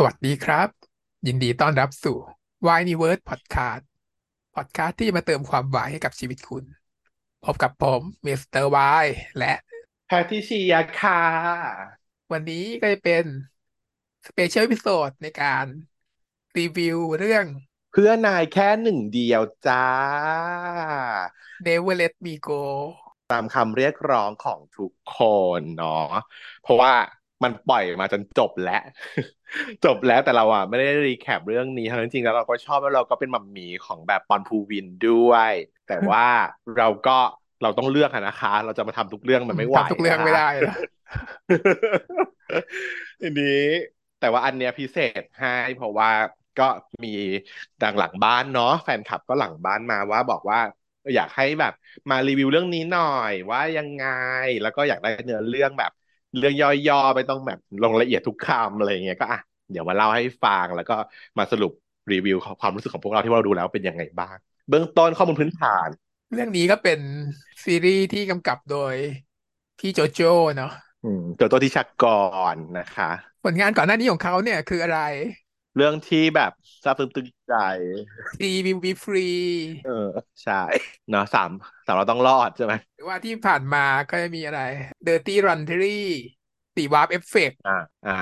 สวัสดีครับ ยินดีต้อนรับสู่ Why Universe Podcast Podcast ที่จะมาเติมความวายให้กับชีวิตคุณ พบกับผมมิสเตอร์วายและแพทริเซียค่ะวันนี้ก็จะเป็นสเปเชียล e พิโซดในการรีวิวเรื่อง เพื่อนายแค่หนึ่งเดียวจ้า Never Let Me Go ตามคำเรียกร้องของทุกคนเนาะเพราะว่ามันปล่อยมาจนจบแล้ว จบแล้วแต่เราอะไม่ได้รีแคปเรื่องนี้ทั้งจริงๆแล้วเราก็ชอบแล้วเราก็เป็นมัมมี่ของแบบปอนภูวินด้วย แต่ว่าเราก็เราต้องเลือกอะนะคะ เราจะมาทำทุกเรื่องมันไม่ไหวทำทุกเรื่องไม่ได้นะทีนี้แต่ว่าอันเนี้ยพิเศษให้เพราะว่าก็มีดังหลังบ้านเนาะแฟนคลับก็หลังบ้านมาว่าบอกว่าอยากให้แบบมารีวิวเรื่องนี้หน่อยว่ายังไง แล้วก็อยากได้เนื้อเรื่องแบบ เรื่องย่อๆไม่ต้องแบบลงละเอียดทุกคำอะไรเงี้ยก็อะเดี๋ยวมาเล่าให้ฟังแล้วก็มาสรุปรีวิวความรู้สึกของพวกเราที่เราดูแล้วเป็นยังไงบ้าง เบื้องต้นข้อมูลพื้นฐาน เรื่องนี้ก็เป็นซีรีส์ที่กำกับโดยพี่โจโจ้เนาะอืมโจโจทิชากรนะคะ ผลงานก่อนหน้านี้ของเขาเนี่ยคืออะไร เรื่องที่แบบซาบซึ้งตรึงใจ Three Will Be Free เออ ใช่ เนาะสามสามเราต้องรอดใช่ไหมหรือว่าที่ผ่านมาก็จะมีอะไร Dirty Laundry The Warp Effect อ่า อ่า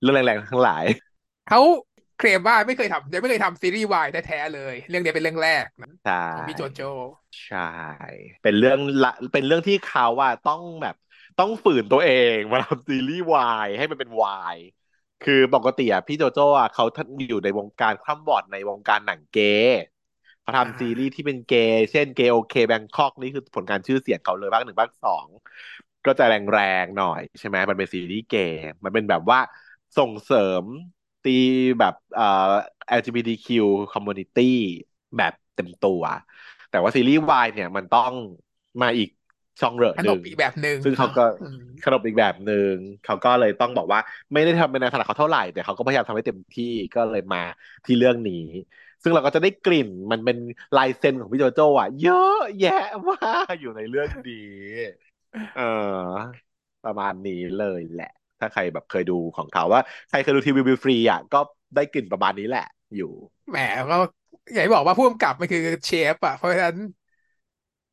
เรื่องแรงๆทั้งหลาย เขาเคลมว่าไม่เคยทำยังไม่เคยทำซีรีส์วายแท้ๆเลย เรื่องนี้เป็นเรื่องแรกนะใช่ของพี่โจโจ ใช่ เป็นเรื่องละเป็นเรื่องที่เขาว่าต้องแบบต้องฝืนตัวเองมาทำซีรีส์วายให้มันเป็นวาย คือปกติอะพี่โจโจ้อะเขาอยู่ในวงการคร่ำวอดในวงการหนังเกย์เขาทำซีรีส์ที่เป็นเกย์เช่นเกย์โอเคแบงคอกนี่คือผลงานชื่อเสียงเขาเลยภาคหนึ่งภาคสองก็จะแรงๆหน่อยใช่ไหมมันเป็นซีรีส์เกย์มันเป็นแบบว่าส่งเสริมตีแบบเอ่อ LGBTQ community แบบเต็มตัว แต่ว่าซีรีส์วายเนี่ยมันต้องมาอีก ช่องเหรอขหนนึ่บงอีกแบบหนึ่งซึ่งเขาก็อืมขนบอีกแบบหนึ่งเขาก็เลยต้องบอกว่า ไม่ได้ทำเป็นในถนัดเขาเท่าไหร่แต่เขาก็พยายามทำให้เต็มที่ก็เลยมาที่เรื่องนี้ ซึ่งเราก็จะได้กลิ่นมันเป็นลายเซ็นของพี่โจโจ้อะเยอะแยะมากอยู่ในเรื่องนี้เออประมาณนี้เลยแหละ ถ้าใครแบบเคยดูของเขาว่าใครเคยดูทีวีฟรีอะก็ได้กลิ่นประมาณนี้แหละ อยู่แหมก็อย่างที่บอกว่าผู้กำกับมันคือเชฟอะเพราะฉะนั้น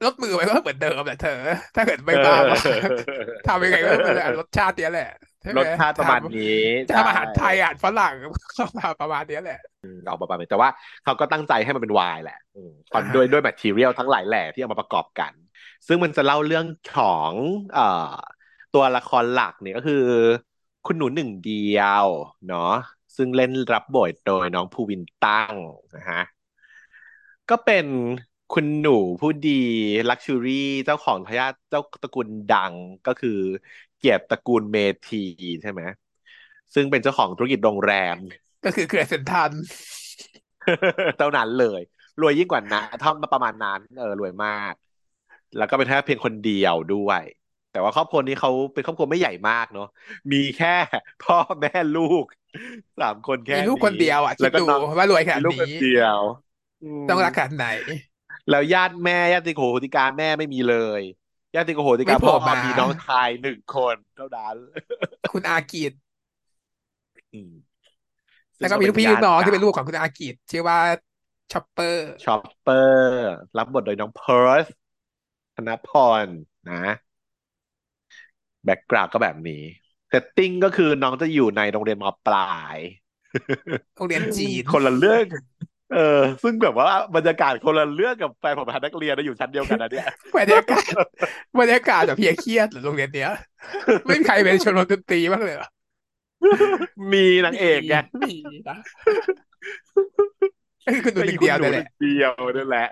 รสมือมันก็เหมือนเดิมแหละเธอ ถ้าเกิดไม่บ้ามากทำยังไงก็ต้องเป็นรสชาติเนี้ยแหละใช่ไหรสชาติประมาณนี้จะทำอาหารไทยอาหารฝรั่งก็มาประมาณเนี้ยแหละเอาประมาณนี้แต่ว่าเขาก็ตั้งใจให้มันเป็นวายแหละอืมอ่าด้วยด้วยแมททีเรียลทั้งหลายแหล่ที่เอามาประกอบกัน ซึ่งมันจะเล่าเรื่องของเอ่อตัวละครหลักเนี่ยก็คือ คุณหนูหนึ่งเดียวเนาะซึ่งเล่นรับบทโดยน้องภูวินตั้งนะฮะก็เป็น คุณหนูผู้ดีลักชูรี่เจ้าของทายาทเจ้าตระกูลดังก็คือเกียรติตระกูลเมธีใช่ไหมซึ่งเป็นเจ้าของธุรกิจโรงแรม ก็คือเครือเซนทันเท่านั้นเลย รวยยิ่งกว่านะเท่าประมาณนั้นเออรวยมาก แล้วก็เป็นแค่เพียงคนเดียวด้วย แต่ว่าครอบครัวนี้เขาเป็นครอบครัวไม่ใหญ่มากเนาะมีแค่พ่อแม่ลูกสามคนแค่มีลูกคนเดียวอะคิแล้ดวก็ดูน้องว่ารวยขนาดมีลูกคนนี้เดียวมต้องรักขนาดไหน แล้วญาติแม่ญาติโหติกาแม่ไม่มีเลยญาติโหติกาไม่โผพ่ล่อมามีน้องชายหนึ่งคนเท่านั้นคุณอากิจอืมแล้วก็มีลูกพี่ลูกน้องที่เป็นลูกของคุณอากิจชื่อว่าชอปเปอร์ชอปเปอร์ รับบทโดยน้องเพิร์สธนพรนะbackground ก็แบบนี้ setting ก็คือน้องจะอยู่ในโรงเรียนมปลายโรงเรียนจีนคนละเรื่อง เออ ซึ่งแบบว่าบรรยากาศคนละเรื่องกับแฟนผมประธานนักเรียนนะอยู่ชั้นเดียวกันนะเนี่ยบรรยากาศบรรยากาศแบบเพียเครียดเหรอโรงเรียนเนี้ยไม่มีใครเป็นชมรมดนตรีบ้างเลยเหรอมีนางเอกไงมีนะก็คือคุณหนูหนึ่งเดียวนั่นแหละเดียวนั่นแหละ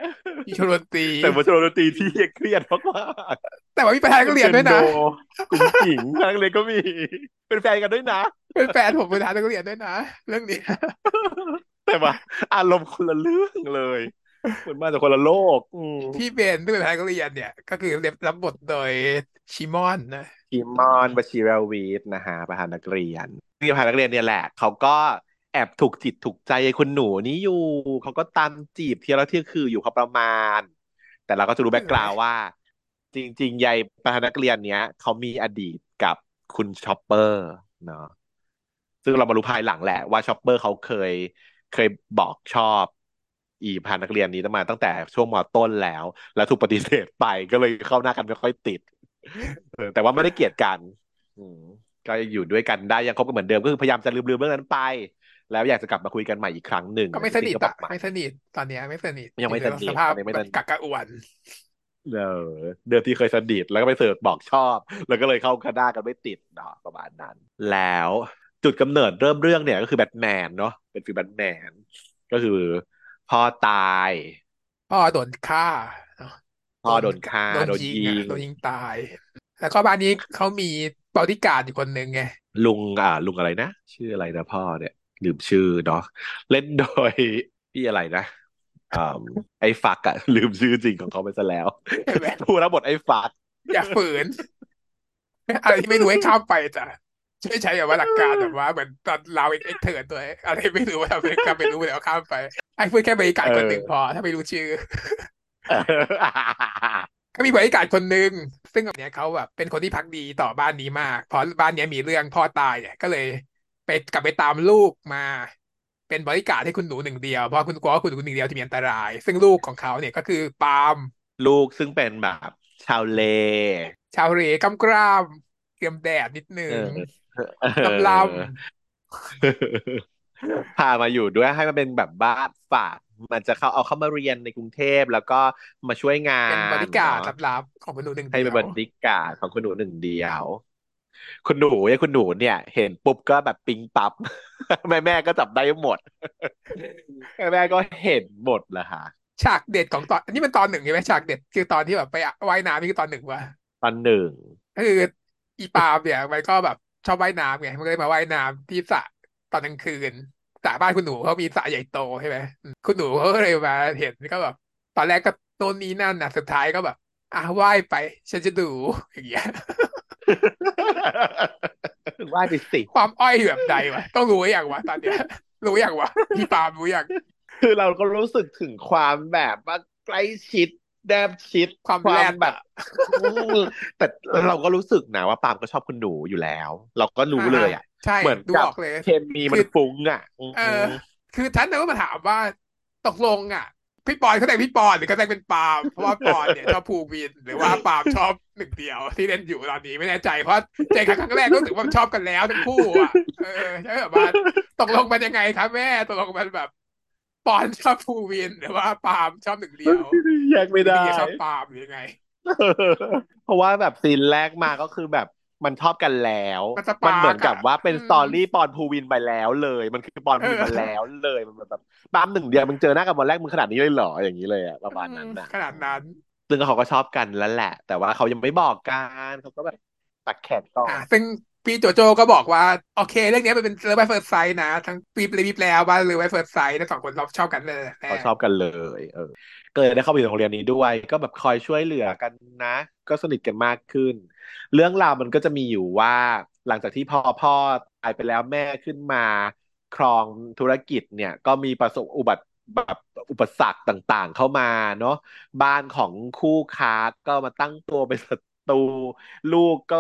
มีชมรมดนตรีแต่ว่าชมรมดนตรีที่เครียดมากแต่ว่ามีประธานนักๆเรียนด้วยนะเป็นโดกุ๋งกิ่งนักเรียนก็มี เป็นแฟนกันด้วยนะ เป็นแฟนผมประธานนักเรียนด้วยนะ เรื่องนี้ แต่ว่าอารมณ์คนละเรื่องเลยเหมือนมาจากคนละโลกอืมพี่เบนที่เป็นประธานนักเรียนเนี่ย ก็คือรับบทโดยชิมอนนะคิมมอนบาชิราวีดนะฮะประธานนักเรียนนี่ประธานนักเรียนเนี่ยแหละเขาก็แอบถูกจิตถูกใจไอ้คุณหนูนี้อยู่เขาก็ตามจีบเทียละเที่ยคืออยู่เขาประมาณ แต่เราก็จะรู้ background ว่า จริงๆยายประธานนักเรียนเนี้ยเขามีอดีตกับคุณชอปเปอร์เนาะซึ่งเรามารู้ภายหลังแหละว่าชอปเปอร์เขาเคย เคยบอกชอบ อีประธานนักเรียนนี้มาตั้งแต่ช่วงมต้นแล้ว แล้วถูกปฏิเสธไปก็เลยเข้าหน้ากันไม่ค่อยติดเออแต่ว่าไม่ได้เกลียดกันอืมก็อยู่ด้วยกันได้ยังคบกันเหมือนเดิมก็คือพยายามจะลืมลืมเรื่องนั้นไป แล้วอยากจะกลับมาคุยกันใหม่อีกครั้งหนึ่งก็ไม่สนิทก็บอะอกมาไม่สนิทตอนเนี้ยไม่สนิทยังไม่สนิทสภาพตอนนี้ไม่แบสบนิทกักกะอ่วนเออเดิมที่เคยสนิทแล้วก็ไปเสิร์ชบอกชอบ แล้วก็เลยเข้าคณะกันไม่ติดเนาะประมาณนั้น แล้ว จุดกำเนิดเริ่มเรื่องเนี่ยก็คือแบทแมนเนาะเป็นฟิลแบทแมนก็คือพ่อตายพ่อโดนฆ่าเนอะพ่อโดนฆ่าโดนโดนยิงยิอะงโดนยิงตาย แล้วก็บ้านนี้เขามีบอดี้การ์ดอยู่คนหนึ่งไงลุงอ่าลุงอะไรนะ ชื่ออะไรนะพ่อเนี่ยลืมชื่อเนาะเล่นโดยพี่อะไรนะอ่าไอ้ฟักอะลืมชื่อจริงของเขาไปซะแล้วใช่ไหมผู้รับบทไอ้ฟักอย่าฝืนอะไรที่ไม่รู้ให้ข้ามไปจ้ะ ช่วยใช้แบบว่าหลักการแบบว่าเหมือนตอนเรา extern ตัวเองอะไรไม่รู้ว่าทำเป็นก็ไม่รู้แล้วข้ามไปไอ้พูดแค่บอดี้การ์ดคนหนึ่งพอ ถ้าไม่รู้ชื่อก็มีบริการคนหนึ่งซึ่งแบบเนี้ยเขาแบบเป็นคนที่พักดีต่อบ้านนี้มากเพราะบ้านเนี้ยมีเรื่องพ่อตายเนี่ยก็เลย ไปกลับไปตามลูกมา เป็นบริการให้คุณหนูหนึ่งเดียวเพราะคุณกลัวว่าคุณหนูหนึ่งเดียวจะมีอันตราย ซึ่งลูกของเขาเนี่ยก็คือปาล์มลูกซึ่งเป็นแบบชาวเล ชาวเรกำกรามเกรียมแดดนิดนึเองอลำลพามาอยู่ด้วยให้มันเป็นแบบบ้านฝากมันจะเข้าเอาเข้ามาเรียนในกรุงเทพแล้วก็มาช่วยงาเป็นนบริการเนาะลับๆของคุณหนูหนึ่งให้เดีเป็นยวบริการของคุณหนูหนึ่งเดียวคุณหนูเนี่ยคุณหนูเนี่ย เห็นปุ๊บก็แบบปิ๊งปั๊บแม่แม่ก็จับได้หมดแม่แม่ก็เห็นหมดแหละค่ะ ฉากเด็ดของตอนอันนี้มันตอนหนึ่งใช่ไหมฉากเด็ดคือตอนที่แบบไปว่ายน้ำนี่คือตอนหนึ่งวะตอนหนึ่งก็คืออีปาล์มเนี่ยมันก็แบบ ชอบว่ายน้ำไงมันก็เลยมาว่ายน้ำที่สระตอนกลางคืนสระบ้านคุณหนูเขามีสระใหญ่โตใช่ไหมอืมคุณหนูเขาก็เลยมาเห็นก็แบบตอนแรกก็โน่นนี้นั่นน่ะสุดท้ายก็แบบอะว่ายไป ฉันจะดูอย่างเงี้ยว่าไปสิความอ้อยแบบใดวะต้องรู้อย่างวะตอนเนี้ยรู้อย่างวะพี่ปาล์มรู้อย่างคือเราก็รู้สึกถึงความแบบว่าใกล้ชิด แนบชิดความควาแรมดแบบอะอืมแต่เราก็รู้สึกนะว่าปาล์มก็ชอบคุณหนูอยู่แล้ว เราก็รู้เลยอะใช่เหมือนดูกับออกเลยเคมีมันคือฟุ้งอะอืมเออคือท่านก็มาถามว่าตกลงอะพี่ปอนเขาแต่งพี่ปอนหรือเขาแต่งเป็นปาล์มเพราะว่าปอนเนี่ยชอบภูวินหรือว่าปาล์มชอบหนึ่งเดียว ที่เล่นอยู่ตอนนี้ไม่แน่ใจเพราะเจอกันครั้งแรกก็รู้สึกว่าชอบกันแล้วทั้งคู่อะเออใช่แบบว่าตกลงมันยังไงครับแม่ตกลงมันแบบ ปอนชอบภูวินหรือว่าปาล์มชอบหนึ่งเดียวแยกไม่ได้หรือเดียวชอบปาล์มหรือยังไง เพราะว่าแบบ scene แรกมาก็คือแบบมันชอบกันแล้ว มัน spark เหมือนกับว่าเป็นอะ story ปอนด์ภูวินทร์ไปแล้วเลย มันคือปอนด์ภูวินทร์เออมาแล้วเลยมันแบบปาล์มหนึ่งเดียวมึงเจอหน้ากันวันแรกมึงขนาดนี้เลยเหรออย่างนี้เลยอะประมาณนั้นนะขนาดนั้นซึ่งเขาก็ชอบกันแล้วแหละ แต่ว่าเขายังไม่บอกกันเขาก็แบบตักแขนก่อนอะซึ่ง พี่โจโจก็บอกว่า โอเค เรื่องนี้มันเป็น love by first sight นะ ทั้งปีเลยปีแล้วว่า love by first sight ทั้งสองคนเราชอบกันเลยเขาชอบกันเลยเออก็เลยได้เข้าไปอยู่โรงเรียนนี้ด้วย ก็แบบคอยช่วยเหลือกันนะ ก็สนิทกันมากขึ้น เรื่องราวมันก็จะมีอยู่ว่า หลังจากที่พ่อพ่อตายไปแล้วแม่ขึ้นมาครองธุรกิจเนี่ยก็มีประสบอุบัติแบบอุปสรรคต่างๆ เข้ามาเนาะบ้านของคู่ค้าก็มาตั้งตัวเป็นศัตรูลูกก็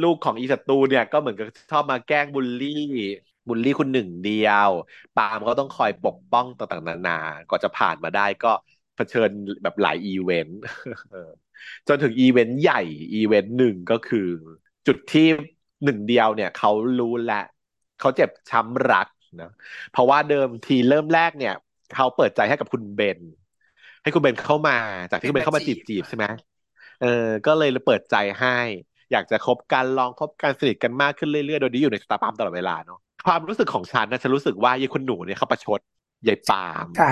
ลูกของอีศัตรูเนี่ยก็เหมือนกับชอบมาแกล้งบูลลี่บูลลี่คุณหนึ่งเดียว ปาล์มก็ต้องคอยปกป้องต่างๆนานาก็จะผ่านมาได้ก็เผชิญแบบหลายอีเวนต์จนถึงอีเวนต์ใหญ่อีเวนต์หนึ่งก็คือ จุดที่หนึ่งเดียวเนี่ยเขารู้และ เขาเจ็บช้ำรักนะเพราะว่าเดิมทีเริ่มแรกเนี่ย เขาเปิดใจให้กับคุณเบน ให้คุณเบนเข้ามา จากที่คุณเบนเข้ามาจีบจีบใช่ไหมเออ ก็เลยเปิดใจให้ อยากจะคบกันลองคบกันสนิทกันมากขึ้นเรื่อยๆ โดยที่อยู่ในสตาร์ปัมตลอดเวลาเนาะความรู้สึกของฉันนะฉันรู้สึกว่ายายคุณหนูเนี่ยเขาประชดยายปาล์มใช่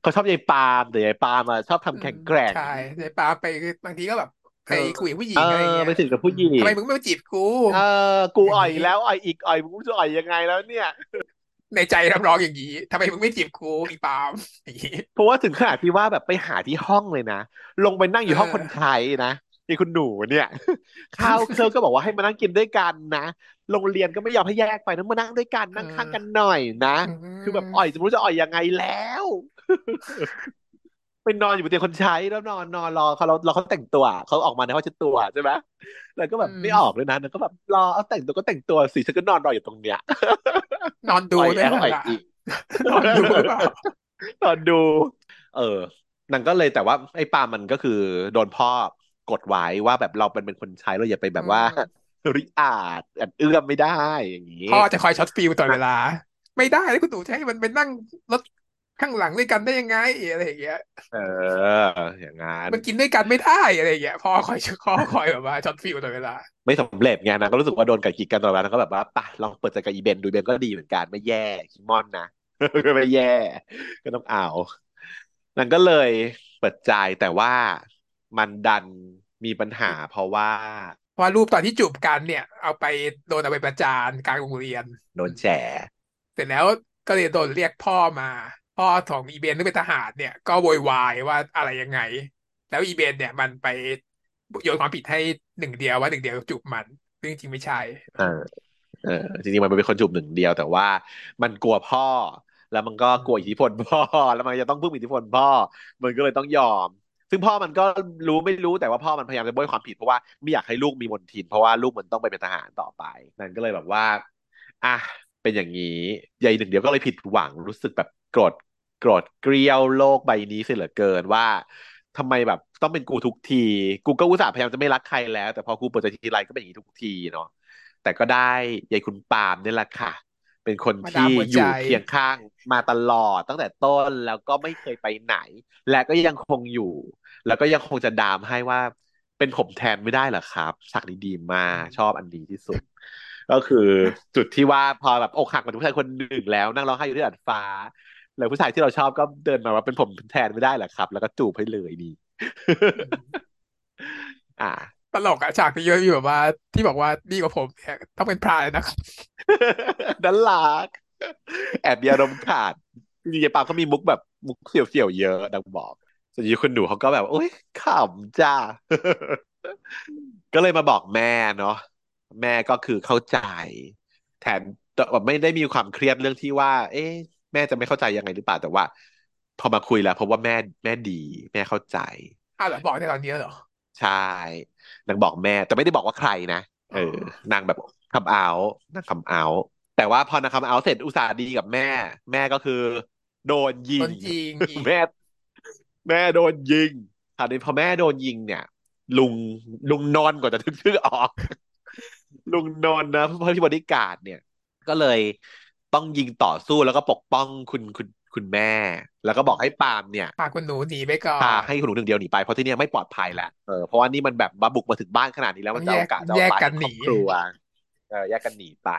เขาชอบยายปาล์มแต่ยายปาล์มอะชอบทำแข็งแกร่งใช่ในปาล์มไปบางทีก็แบบไปเออคุยกับผู้หญิเองอะไรอเงี้ยไปถึงกับผู้หญิงทำไมมึงไม่มาจีบกูเออกูอย่างนี้อ่อยแล้วอ่อยอีกอ่อยมึงจะอ่อยยังไงแล้วเนี่ย ในใจรับรองอย่างนี้ทำไมมึงไม่จีบกูอีปาล์มอย่างนี้เพราะว่าถึงขนาดที่ว่าแบบไปหาที่ห้องเลยนะลงไปนั่งอยู่ห้องเออคนไทยนะ นี่คุณหนูเนี่ย ข้าวเครื่องก็บอกว่าให้มานั่งกินด้วยกันนะ โรงเรียนก็ไม่ยอมให้แยกไปนะมานั่งด้วยกันนั่งข้างกันหน่อยนะ คือแบบอ่อยจะไม่รู้จะอ่อยยังไงแล้วไปนอนอยู่บนเตียงคนใช้แล้วนอนนอนรอเขาเราเราเขาแต่งตัวเขาออกมาในห้องเช็ดตัวใช่ไหมแล้วก็แบบอืมไม่ออกเลยนะแล้วก็แบบรอเอาแต่งตัวก็แต่งตัวสิฉันก็นอนรออยู่ตรงเนี้ย นอนดูอ่อยด้วแอยลเหรออ่อยล่ะอิงนอนดูหรือเปล่าตอนดู เออนางก็เลยแต่ว่าไอ้ปาล์มมันก็คือโดนพ่อ กดไว้ว่าแบบเราเป็นเป็นคนใช้เราอย่าไปแบบว่าอืมริอาจอาจเอื้อมไม่ได้อย่างนี้พ่อจะคอย shot feel ตลอดเวลา ไม่ได้เลยคุณตู่จะให้มันไปนั่งรถข้างหลังด้วยกันได้ยังไงอะไรอย่างเงี้ย เออ อย่างงั้นมันกินด้วยกันไม่ได้อะไรอย่างเงี้ยพ่อคอยพ่อคอยแบบว่า shot feel ตลอดเวลา ไม่สำเร็จไงนางก็รู้สึกว่าโดนกัดกิดกันตลอดเวลานางก็แบบว่าไปลองเปิดใจกับอีเบนดูอีเบนก็ดีเหมือนกันไม่แย่คิมอนนะก็ไม่แย่ ก็ต้องเอานางก็เลยเปิดใจแต่ว่า มันดันมีปัญหา เพราะว่าเพราะว่ารูปตอนที่จูบกันเนี่ย เอาไปโดนเอาไปประจานกลางโรงเรียน โดนแฉเสร็จแล้วก็เลยโดนเรียกพ่อมา พ่อของอีเบนที่เป็นทหารเนี่ย ก็โวยวายว่าอะไรยังไง แล้วอีเบนเนี่ยมันไปโยนความผิดให้หนึ่งเดียวว่าหนึ่งเดียวจูบมันซึ่งจริงๆไม่ใช่เออเออจริงๆมันเป็นคนจูบหนึ่งเดียวแต่ว่ามันกลัวพ่อ แล้วมันก็กลัวอิทธิพลพ่อ แล้วมันจะต้องพึ่งอิทธิพลพ่อ มันก็เลยต้องยอม ซึ่งพ่อมันก็รู้ไม่รู้แต่ว่าพ่อมันพยายามจะโบยความผิดเพราะว่าไม่อยากให้ลูกมีมนทิน เพราะว่าลูกมันต้องไปเป็นทหารต่อไป นั่นก็เลยแบบว่า อะเป็นอย่างนี้ยายหนึ่งเดียวก็เลยผิดหวังรู้สึกแบบโกรธโกรธเกลียวโลกใบนี้เสียเหลือเกินว่าทำไมแบบต้องเป็นกูทุกที กูก็อุตส่าห์พยายามจะไม่รักใครแล้ว แต่พอกูเปิดใจทีไรก็เป็นอย่างนี้ทุกทีเนาะแต่ก็ได้ยายคุณปาล์มนี่แหละค่ะ เป็นคนมาดาที่มหัวอใจยู่เคียงข้างมาตลอดตั้งแต่ต้นแล้วก็ไม่เคยไปไหน และก็ยังคงอยู่ แล้วก็ยังคงจะดามให้ว่า เป็นผมแทนไม่ได้เหรอครับฉากนี้ดีมากชอบอันนี้ที่สุด ก็คือจุดที่ว่าพอแบบอกหักมาผู้ชายคนหนึ่งแล้วนั่งร้องไห้อยู่ที่ดาดฟ้า แล้วผู้ชายที่เราชอบก็เดินมาว่าเป็นผมแทนไม่ได้เหรอครับ แล้วก็จูบให้เลยนี่อ่าต ลกอะฉากที่เยอะอยู่แบบว่า ที่บอกว่าดีกว่าผมเนี่ยต้องเป็นพรายนะครับดันลักแอบมีอารมณ์ขาดจริงๆยายปามเขามีมุกแบบมุกเสี่ยวๆเยอะดังบอกส่วนยีคุณหนูเขาก็แบบโอ๊ยขำจ้าก็เลยมาบอกแม่เนาะแม่ก็คือเข้าใจแทนแบบไม่ได้มีความเครียดเรื่องที่ว่า เอ๊ะ แม่จะไม่เข้าใจยังไงหรือเปล่าแต่ว่า พอมาคุยแล้วเพราะว่าแม่แม่ดี แม่เข้าใจอ้าวเหรอบอกในตอนนี้เหรอ ใช่นางบอกแม่ แต่ไม่ได้บอกว่าใครนะเออนางแบบคำเอานางคำเอาแต่ว่าพอนางคำเอาเสร็จอุตส่าห์ดีกับแม่ แม่ก็คือ โดนยิโดงนยิงอีกแม่ แม่โดนยิงคราวนี้พอแม่โดนยิงเนี่ย ลุงลุงนอนก่อนจะทึกชื่อออก ลุงนอนนะเพราะที่บริการดเนี่ย ก็เลยต้องยิงต่อสู้แล้วก็ปกป้องคุณคุณ คุณแม่ แล้วก็บอกให้ปาล์มเนี่ยพาคุณหนูหนีไปก่อพานให้คุณหนูหนึ่งเดียวหนีไปเพราะที่เนี่ยไม่ปลอดภัยแล้วเออเพราะว่านี่มันแบบมาบุกมาถึงบ้านขนาดนี้แล้วมันจะเอากะจะเอาแยกตายกันทั้งครอบครัวหนีเออแยกกันหนีไป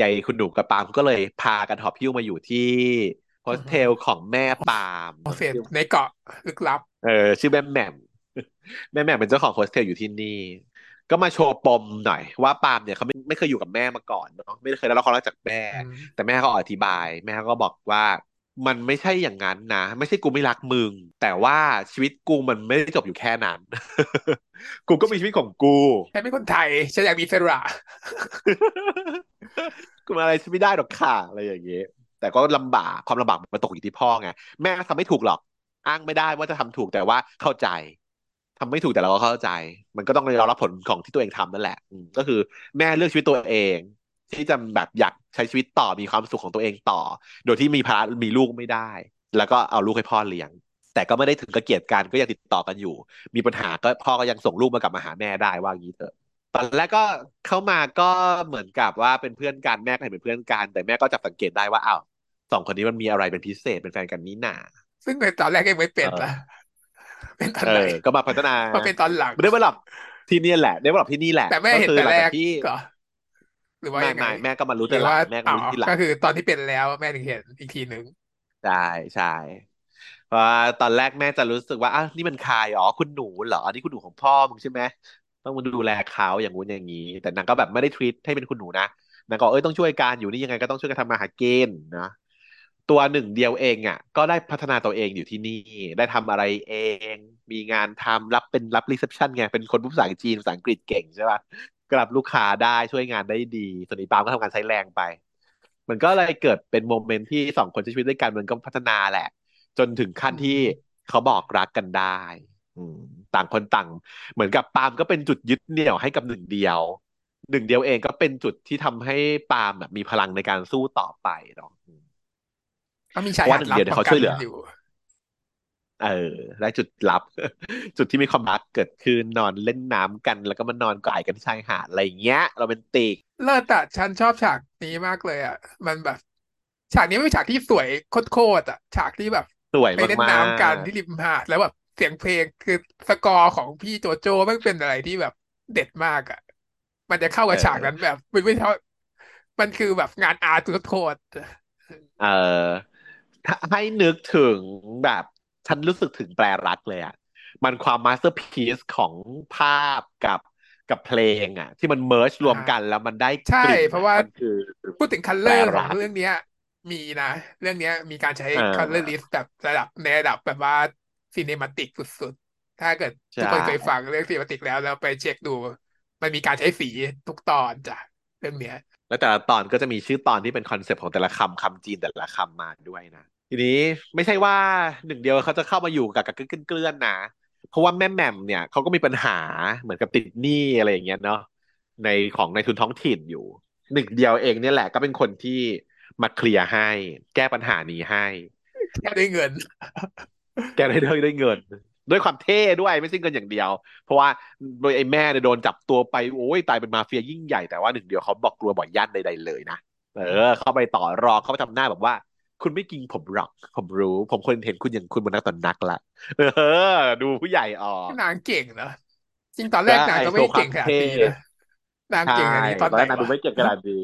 ยายคุณหนูกับปาล์มก็เลยพากันหอบหิ้วมาอยู่ที่โฮสเทลของแม่ปาล์มเสร็จในเกาะลึกลับ เออ ชื่อแม่แหม่มแม่แหม่มเป็นเจ้าของโฮสเทลอยู่ที่นี่ ก็มาโชว์ปมหน่อยว่าปาล์มเนี่ยเขาไม่ไม่เคยอยู่กับแม่มาก่อนเนาะไม่เคยได้รับความรักจากแม่อืมแต่แม่เขาอธิบาย แม่เขาก็บอกว่า มันไม่ใช่อย่างนั้นนะ ไม่ใช่กูไม่รักมึง แต่ว่าชีวิตกูมันไม่ได้จบอยู่แค่นั้น กูก็มีชีวิตของกูฉันเป็นคนไทยฉันอยากมีอิสระกูมาอะไรฉันไม่ได้หรอกค่ะอะไรอย่างเงี้ยแต่ก็ลำบากความลำบากมันตกอยู่ที่พ่อไงแม่ทำไม่ถูกหรอก อ้างไม่ได้ว่าจะทำถูกแต่ว่าเข้าใจทำไม่ถูกแต่เราก็เข้าใจ มันก็ต้องยอมรับผลของที่ตัวเองทำนั่นแหละอืมก็คือ แม่เลือกชีวิตตัวเอง ที่จะแบบอยากใช้ชีวิตต่อมีความสุขของตัวเองต่อ โดยที่มีภาระมีลูกไม่ได้ แล้วก็เอาลูกให้พ่อเลี้ยง แต่ก็ไม่ได้ถึงกับเกลียดกันก็ยังติดต่อกันอยู่ มีปัญหาก็พ่อก็ยังส่งลูกมากลับมาหาแม่ได้ว่าอย่างนี้เถอะตอนแรกก็เข้ามาก็เหมือนกับว่าเป็นเพื่อนกันแม่ก็เห็นเป็นเพื่อนกันแต่แม่ก็จับสังเกตได้ว่าอ้าวสองคนนี้มันมีอะไรเป็นพิเศษเป็นแฟนกันนี่หนาซึ่งในตอนแรกยังไม่เป็นละเป็นตอนเอไหนอก็มาพัฒนามาเป็นตอนหลังได้มาหลับที่นี่แหละ ได้มาหลับที่นี่แหละแต่แม่เห็นก็คือแต่หลังแรจากกที่เหรอหรือว่าไม่ยังไงไม่แม่ก็มารู้หทีรือหลัว่างแม่ก็อ๋อรู้ทีหลังก็คือตอนที่เป็นแล้วแม่ถึงเห็นอีกทีหนึ่งใช่ใช่เพราะว่าตอนแรกแม่จะรู้สึกว่าอ้าวนี่มันใครอ๋อคุณหนูเหรออันนี้คุณหนูของพ่อมึงใช่ไหมต้องมาดูแลเขาอย่างงู้นอย่างนี้ แต่นางก็แบบไม่ได้ทรีตให้เป็นคุณหนูนะนางก็เอ้ยต้องช่วยกันอยู่นี่ยังไงก็ต้องช่วยกันทำมาหากินนะตัวหนึ่งเดียวเองอะ ก็ได้พัฒนาตัวเองอยู่ที่นี่ ได้ทำอะไรเอง มีงานทำรับเป็นรับ reception ไงเป็นคนพูดภาษาจีนภาษาอังกฤษเก่งใช่ปะ ก็รับลูกค้าได้ช่วยงานได้ดี ส่วนอีปาล์มก็ทำงานใช้แรงไป มันก็เลยเกิดเป็น moment ที่สองคนใช้ชีวิตด้วยกันมันก็พัฒนาแหละ จนถึงขั้นที่เขาบอกรักกันได้อืมต่างคนต่าง เหมือนกับปาล์มก็เป็นจุดยึดเหนี่ยวให้กับหนึ่งเดียว หนึ่งเดียวเองก็เป็นจุดที่ทำให้ปาล์มแบบมีพลังในการสู้ต่อไปเนาะก็มีชายเพราะว่าหาดหนึ่งลับเดียวเนี่ยป้อเขางกัช่วยเหลืออยู่ เออได้จุดลับ จุดที่มีความรักเกิดขึ้นนอนเล่นน้ำกัน แล้วก็มานอนกอดกันที่ชายหาดอะไรอย่างเงี้ยโรแมนติกเลิศอะฉันชอบฉากนี้มากเลยอะมันแบบ ฉากนี้เป็นฉากที่สวยโคตรๆอะฉากที่แบบสวยไปเล่นมากน้ำกันที่ริมหาดแล้วแบบเสียงเพลงคือสกอร์ของพี่โจโจ้มันเป็นอะไรที่แบบเด็ดมากอะมันจะเข้ากับฉากนั้นแบบไม่ไม่เท่ามันคือแบบงาน art โคตรๆเออถ้าให้นึกถึงแบบ ฉันรู้สึกถึงแปลรักเลยอะมันความ masterpiece ของภาพกับกับเพลงอะที่มัน merge รวมกันแล้วมันได้ใช่กลิ่นเพราะว่านคือพูดถึง color แปลขรัอกงเรื่องเนี้ย มีนะ เรื่องเนี้ยมีการใช้เออ color list แบบระดับในระดับแบบว่า cinematic สุดๆ ถ้าเกิดใช่ทุกคนเคยฟังเรื่อง cinematic แล้วแล้วไปเช็คดู มันมีการใช้สีทุกตอนจ้ะเรื่องเนี้ยแล้วแต่ละตอนก็จะมีชื่อตอนที่เป็น concept ของแต่ละคำคำจีนแต่ละคำมาด้วยนะ ทีนี้ไม่ใช่ว่าหนึ่งเดียวเขาจะเข้ามาอยู่กับกับเกลื่อนๆนะ เพราะว่าแม่แหม่มเนี่ยเขาก็มีปัญหาเหมือนกับติดหนี้อะไรอย่างเงี้ยเนาะในของในทุนท้องถิ่นอยู่ หนึ่งเดียวเองเนี่ยแหละก็เป็นคนที่มาเคลียร์ให้ แก้ปัญหานี้ให้แค่ได้เงิน แกได้ได้ได้เงิน ด้วยความเท่ด้วยไม่ใช่เงินอย่างเดียว เพราะว่าโดยไอ้แม่เนี่ยโดนจับตัวไปโอ้ยตายเป็นมาเฟียยิ่งใหญ่แต่ว่าหนึ่งเดียวเขาบอกกลัวบ่อยย่านใดๆเลยนะเออ เข้าไปต่อรองเข้าไปทำหน้าแบบว่า คุณไม่กินผมหรอก ผมรู้ ผมคนเห็นคุณอย่างคุณบนนักตอนนักละเออ ดูผู้ใหญ่ออกนางเก่งเนอะจริงตอนแรกนางก็ไม่ได้เก่งขนาดนี้นะนางใช่เก่งขนาดนี้ตอนตอนไหนแรกนางดูวะไม่เก่งขนาดนี้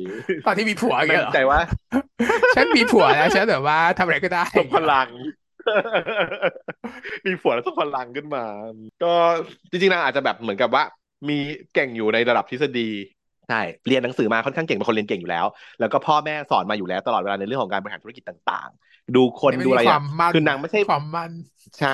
ตอนที่มีผัวอย่างเงี้ยเหรมั่อนใจว่า ฉันมีผัวแล้วฉันแบบว่าทำอะไรก็ได้ส่งพลัง มีฝนแล้วส่งพลังขึ้นมา ก็จริงๆนางอาจจะแบบเหมือนกับว่า มีเก่งอยู่ในระดับทฤษฎี ใช่เรียนหนังสือมาค่อนข้างเก่งเป็นคนเรียนเก่งอยู่แล้ว แล้วก็พ่อแม่สอนมาอยู่แล้วตลอดเวลาในเรื่องของการบริหารธุรกิจต่างๆ ดูคนไม่ดูมีอะไรคอะวามมั่นคือนางไม่ใช่ความมั่นใช่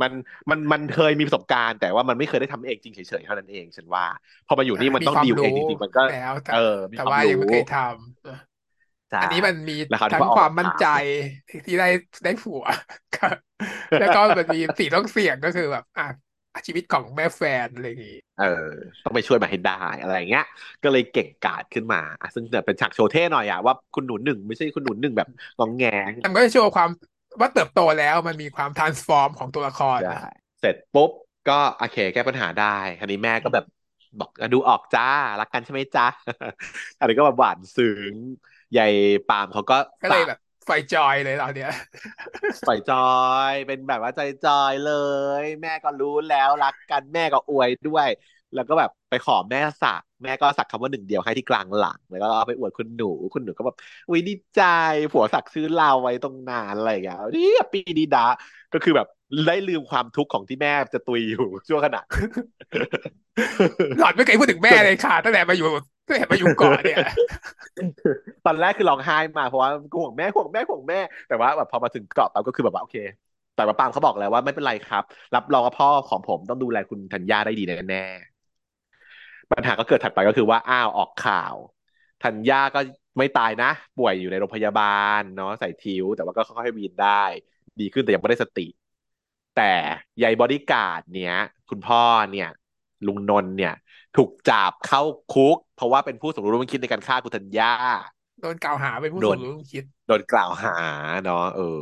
มันมันมันเคยมีประสบการณ์ แต่ว่ามันไม่เคยได้ทำเองจริงเฉยๆเท่านั้นเองฉันว่า พอมาอยู่นี่มันต้องมีความดีลเองรู้จริงๆมันก็แล้วแต่เออมีแต่ความว่ายังไม่รู้เคยทำใช่อันนี้มันมีแล้วคราวนี้ทั้งก็ออกความมั่นข่าวใจที่ได้ได้ผัวกับแล้วก็มันมีสิ่งต้องเสี่ยงก็คือแบบอะ ชีวิตของแม่แฟนอะไรอย่างงี้เออ ต้องไปช่วยมาให้ได้อะไรอย่างเงี้ย ก็เลยเก่งกาจขึ้นมาอะซึ่งเนี่ยเป็นฉากโชว์เท่หน่อยอะว่าคุณหนูหนึ่งไม่ใช่คุณหนูหนึ่งแบบงองแงงมันก็จะโชว์ความว่าเติบโตแล้วมันมีความ transform ของตัวละครใช่นะเสร็จปุ๊บก็โอเคแก้ปัญหาได้คราวนี้แม่ก็แบบบอกอะดูออกจ้ารักกันใช่ไหมจ้าอันนี้ก็แบบหวานซึ้งยายปาล์มเขาก็ก็เลยฝากแบบ ไฟจอยเลยตอนเนี้ยปล่อยจอยเป็นแบบว่าใจจอยๆเลย แม่ก็รู้แล้วรักกันแม่ก็อวยด้วย แล้วก็แบบไปขอแม่สักแม่ก็สักคำว่าหนึ่งเดียวให้ที่กลางหลัง แล้วก็เอาไปอวดคุณหนูคุณหนูก็แบบอุ้ยดีใจผัวสักชื่อเราไว้ตรงนั้นอะไรอย่างเงี้ยนี่ปีดีดาก็คือแบบได้ลืมความทุกข์ของที่แม่จะตุยอยู่ช่วงขณะหล่อนไม่เคยพูดถึงแม่เลยค่ะตั้งแต่มาอยู่ ตั้งแต่มาอยู่เก่อนเนี่ยตอนแรกคือร้องไห้มาเพราะว่าห่วงแม่ห่วงแม่ห่วงแม่ แต่ว่าแบบพอมาถึงเกาะปั๊บก็คือแบบว่าโอเค แต่ว่าปามเขาบอกแล้วว่าไม่เป็นไรครับ รับรองว่าพ่อของผมต้องดูแลคุณธัญญาได้ดีแน่ๆปัญหาก็เกิดถัดไปก็คือว่าอ้าวออกข่าวธัญญาก็ไม่ตายนะ ป่วยอยู่ในโรงพยาบาลเนาะใส่ tube แต่ว่าก็ค่อยๆ wean ได้ ดีขึ้นแต่ยังไม่ได้สติ แต่ยายบอดี้การ์ดเนี้ย คุณพ่อเนี่ย ลุงนนท์เนี่ย ถูกจับเข้าคุก เพราะว่าเป็นผู้สมรู้ร่วมคิดในการฆ่าคุณธัญญาโดนกล่าวหาเป็นผู้สมรู้ร่วมคิดโดนโดนกล่าวหาเนาะเออ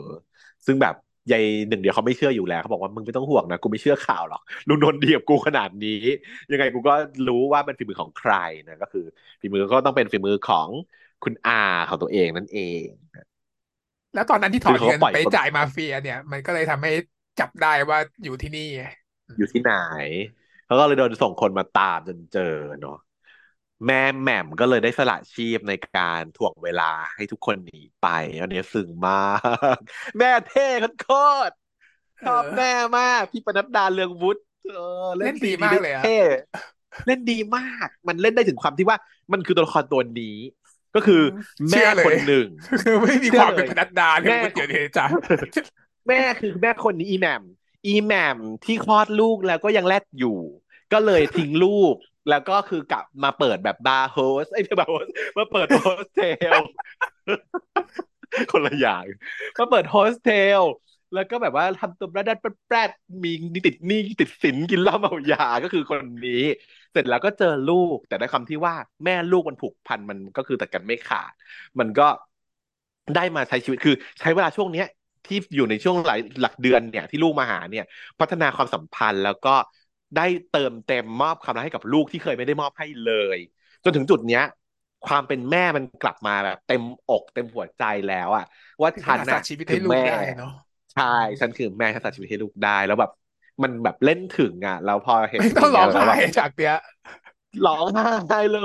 ซึ่งแบบยายหนึ่งเดียวเขาไม่เชื่ออยู่แล้วเขาบอกว่ามึงไม่ต้องห่วงนะกูไม่เชื่อข่าวหรอกลุงนนท์ดีกับกูขนาดนี้ ยังไงกูก็รู้ว่าเป็นฝีมือของใครนะก็คือฝีมือก็ต้องเป็นฝีมือของคุณอาของตัวเองนั่นเอง แล้วตอนนั้นที่ถอนคือเขาเงินปล่อยไปคนจ่ายมาเฟียเนี่ย มันก็เลยทำให้จับได้ว่าอยู่ที่นี่ไงอยู่ที่ไหน เขาก็เลยโดนส่งคนมาตามจนเจอเนาะแม่แหม่มก็เลยได้สละชีพในการถ่วงเวลาให้ทุกคนหนีไป อันนี้ซึ้งมาก แม่เท่โคตรชอบเออแม่มาก พี่ปนัดดาเรืองวุฒิเออเล่นดีซีมากเลยอะเท่เล่นดีมาก มันเล่นได้ถึงความที่ว่ามันคือตัวละครตัวนี้ ก็คือแม่เชื่อเลยคนหนึ่งคือไม่มีเชื่คอวามเป็นเลยปนัดดาเลยแม่มันเกิดเหตุจ้ะแม่คือแม่คนนี้อีแหม่มอีแหม่มที่คลอดลูกแล้วก็ยังแรดอยู่ ก็เลยทิ้งลูก แล้วก็คือกลับมาเปิดแบบ bar host ไอ้ยไม่ bar host มาเปิดโฮสเทลคนละอย่างมาเปิดโฮสเทลแล้วก็แบบว่าทำตัวแรดแปรดมีติดหนี้ติดสินกินเหล้าเมายาก็คือคนนี้ เสร็จแล้วก็เจอลูก แต่ด้วยคำที่ว่าแม่ลูกมันผูกพันมันก็คือแต่กันไม่ขาด มันก็ได้มาใช้ชีวิตคือใช้เวลาช่วงเนี้ยที่อยู่ในช่วงหลายหลักเดือนเนี่ยที่ลูกมาหาเนี่ย พัฒนาความสัมพันธ์แล้วก็ ได้เติมเต็มมอบความรักให้กับลูกที่เคยไม่ได้มอบให้เลย จนถึงจุดเนี้ย ความเป็นแม่มันกลับมาแบบ เต็มอกเต็มหัวใจแล้วอะว่าฉันน่ะน่ะชีวิตคืให้อลูกแม่ได้เนาะใช่ฉันคือแม่ฉันตัดชีวิตให้ลูกได้แล้วแบบ มันแบบเล่นถึงอะแล้วพอเห็นไม่ต้องร้องย่าไห้เงี้ยแล้วแบบจากเนี้ยร้องไห้เล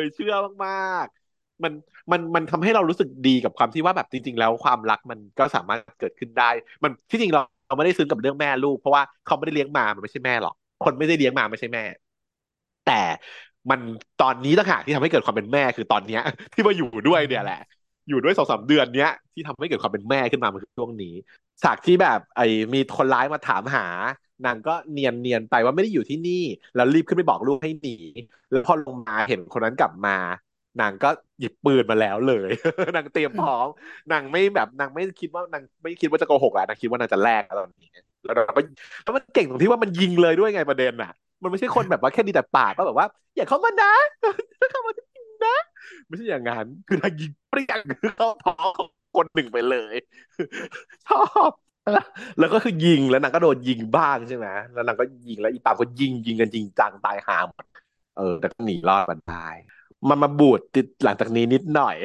ย เชื่อมากๆมันมันมันทำให้เรารู้สึกดีกับความที่ว่าแบบจริง ๆ แล้วความรักมันก็สามารถเกิดขึ้นได้ มันที่จริงเราเราไม่ได้ซึ้งกับเรื่องแม่ลูกเพราะว่าเขาไม่ได้เลี้ยงมามันไม่ใช่แม่หรอก คนไม่ได้เลี้ยงมาไม่ใช่แม่ แต่มันตอนนี้ต่างหากที่ทำให้เกิดความเป็นแม่คือตอนเนี้ย ที่มาอยู่ด้วยเนี่ยแหละ อยู่ด้วยสองสามเดือนเนี้ยที่ทำให้เกิดความเป็นแม่ขึ้นมามันคือช่วงนี้ฉากที่แบบ ไอ้มีคนร้ายมาถามหานางก็เนียนเนียนไปว่าไม่ได้อยู่ที่นี่ แล้วรีบขึ้นไปบอกลูกให้หนีแล้วพอลงมาเห็นคนนั้นกลับมานางก็หยิบปืนมาแล้วเลย นางเตรียมพร้อมนางไม่แบบนางไม่คิดว่านางไม่คิดว่าจะโกหกแหละนางคิดว่านางจะแลกตอนนี้ แล้วแล้วมันเก่งตรงที่ว่ามันยิงเลยด้วยไงประเด็นอะ มันไม่ใช่คนแบบว่าแค่ดีแต่ปากก็แบบว่า อย่าเข้ามานะเข้ามาจริงนะ ไม่ใช่อย่างนั้นคือนางยิงเปรี้ยงเข้าท้องของคนหนึ่งไปเลยชอบแล้วก็คือยิงแล้วนางก็โดนยิงบ้างใช่ไหมแล้วนางก็ยิงแล้วอีปามก็ยิงยิงกันจริงจังตายหาหมดเออแต่ก็หนีรอดมาได้ มันมาบูดติดหลังจากนี้นิดหน่อย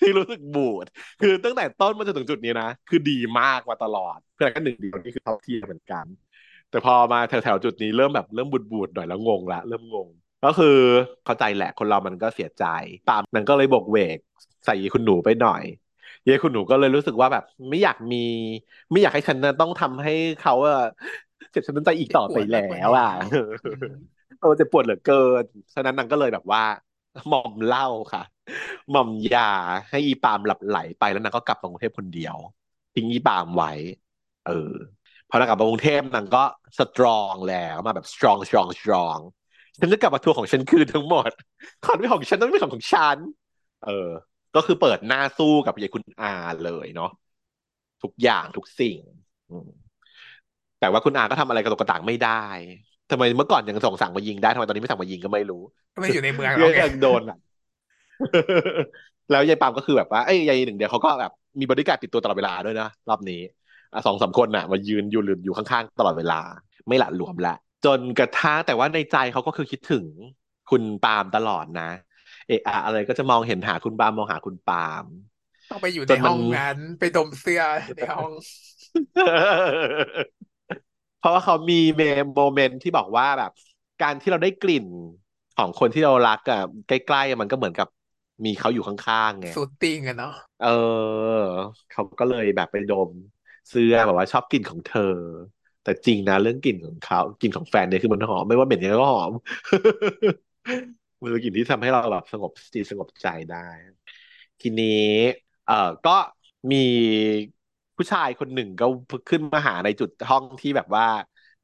ที่รู้สึกบูดคือตั้งแต่ต้นมาจนถึงจุดนี้นะ คือดีมากมาตลอด เพื่อนก็หนึ่งเดียวนี่คือเท่าเทียมเหมือนกัน แต่พอมาแถวๆจุดนี้เริ่มแบบเริ่มบูดบูดๆหน่อยแล้วงงละเริ่มงง ก็คือเข้าใจแหละคนเรามันก็เสียใจ ตามนั้นก็เลยบกเวกใส่คุณหนูไปหน่อยเยคุณหนูก็เลยรู้สึกว่าแบบ ไม่อยากมี ไม่อยากให้ฉันน่ะต้องทำให้เขาอะเจ็บช้ำน้ำใจอีกต่อไปแล้วอะอืมเออเจ็บปวดเหลือเกินฉะนั้นนางก็เลยแบบว่า หม่อมเหล้าค่ะ หม่อมยาให้อีปามหลับไหลไปแล้วนางก็กลับมากรุงเทพคนเดียว ทิ้งอีปามไว้ เออ พอนางกลับมากรุงเทพนางก็สตรองแล้วมาแบบ strong strong strong ฉันจะกลับมาทัวร์ของฉันคืนทั้งหมดคอนไม่ของฉันต้องไม่ของของฉัน เออ ก็คือเปิดหน้าสู้กับยายคุณอาเลยเนาะทุกอย่างทุกสิ่งแต่ว่าคุณอาก็ทำอะไรกระตกกระตากไม่ได้ ทำไมเมื่อก่อนยังส่งสั่งมายิงได้ทำไมตอนนี้ไม่สั่งมายิงก็ไม่รู้ก็ไม่อยู่ในเมืองยัแล้วงไงยังโดนอะแล้วยายปามก็คือแบบว่าเอ้ยยายหนึ่งเดียวเขาก็แบบมีบริการดติดตัวตลอดเวลาด้วยนะรอบนี้อะสองสามคนน่ะมายืนอยู่หรืออยู่ข้างๆตลอดเวลา ไม่หละหลวมละ จนกระทั่งแต่ว่าในใจเขาก็คือคิดถึงคุณปาล์มตลอดนะ เอะอะอะไรก็จะมองเห็นหาคุณปาล์มมองหาคุณปาล์มต้องไปอยู่จในนห้มัอนงนั้นไปดมเสื้อในห้องเพ ราะว่าเขามี moment ที่บอกว่าแบบ การที่เราได้กลิ่นของคนที่เรารักอะใกล้ๆมันก็เหมือนกับมีเขาอยู่ข้างๆไง soothing อะเนาะเออ เขาก็เลยแบบไปดมเสื้อแบบว่าชอบกลิ่นของเธอ แต่จริงนะเรื่องกลิ่นของเขากลิ่นของแฟนเนี่ยคือมันหอมไม่ว่าเหม็นยังไงก็หอมมันเป็นกลิ่นที่ทำให้เราแบบสงบจิตสงบใจได้ ทีนี้ เอ่อก็มี ผู้ชายคนหนึ่งก็ขึ้นมาหาในจุดห้องที่แบบว่า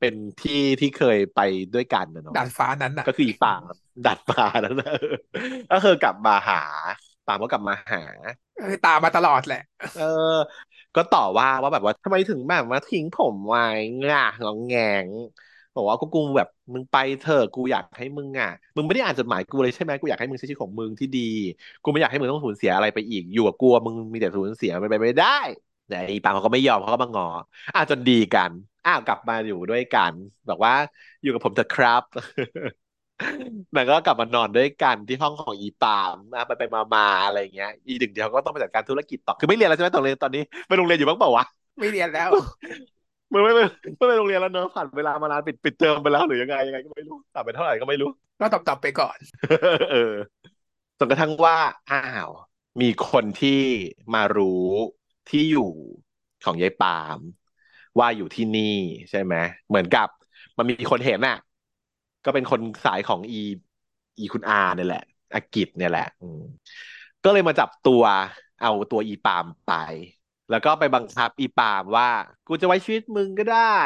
เป็นที่ที่เคยไปด้วยกันนะเนาะดาดฟ้านั้นน่ะก็คืออีปามดัดปลานั่นนะก็คือกลับมาหาปามก็กลับมาหาเออตามมาตลอดแหละ เออ ก็ต่อว่าว่าแบบว่าทำไมถึงแบบมาทิ้งผมไว้ง่ะงองแงงบอกว่ากูกูแบบมึงไปเถอะกูอยากให้มึงอะ มึงไม่ได้อ่านจดหมายกูเลยใช่ไหมกูอยากให้มึงใช้ชีวิตของมึงที่ดี กูไม่อยากให้มึงต้องสูญเสียอะไรไปอีก อยู่กับกูอะมึงมีแต่สูญเสียไปไปไม่ได้ แต่อีปามเขาก็ไม่ยอมเขาก็มางออะจนดีกันอ้าวกลับมาอยู่ด้วยกัน บอกว่าอยู่กับผมเถอะครับแล้วก็กลับมานอนด้วยกันที่ห้องของอีปามนะไปไปมามาอะไรอย่างเงี้ย อีหนึ่งเดียวก็ต้องไปจัดการธุรกิจต่อคือไม่เรียนแล้วใช่ไหมตอนเรียนตอนนี้ไปโรงเรียนอยู่บ้างเปล่าวะไม่เรียนแล้วมึงไม่ไปไม่ไปโรงเรียนแล้วเนอะผ่านเวลามานานปิดปิดเทอมไปแล้วหรือยังไงยังไงก็ไม่รู้ต่ำไปเท่าไหร่ก็ไม่รู้ก็ตอบๆไปก่อน เออจนกระทั่งว่าอ้าวมีคนที่มารู้ ที่อยู่ของยายปาล์มว่าอยู่ที่นี่ใช่ไหมเหมือนกับ มันมีคนเห็นน่ะ ก็เป็นคนสายของอี อีคุณอาเนี่ยแหละอากิจเนี่ยแหละก็เลยมาจับตัวเอาตัวอีปาล์มไป แล้วก็ไปบังคับอีปาล์มว่า กูจะไว้ชีวิตมึงก็ได้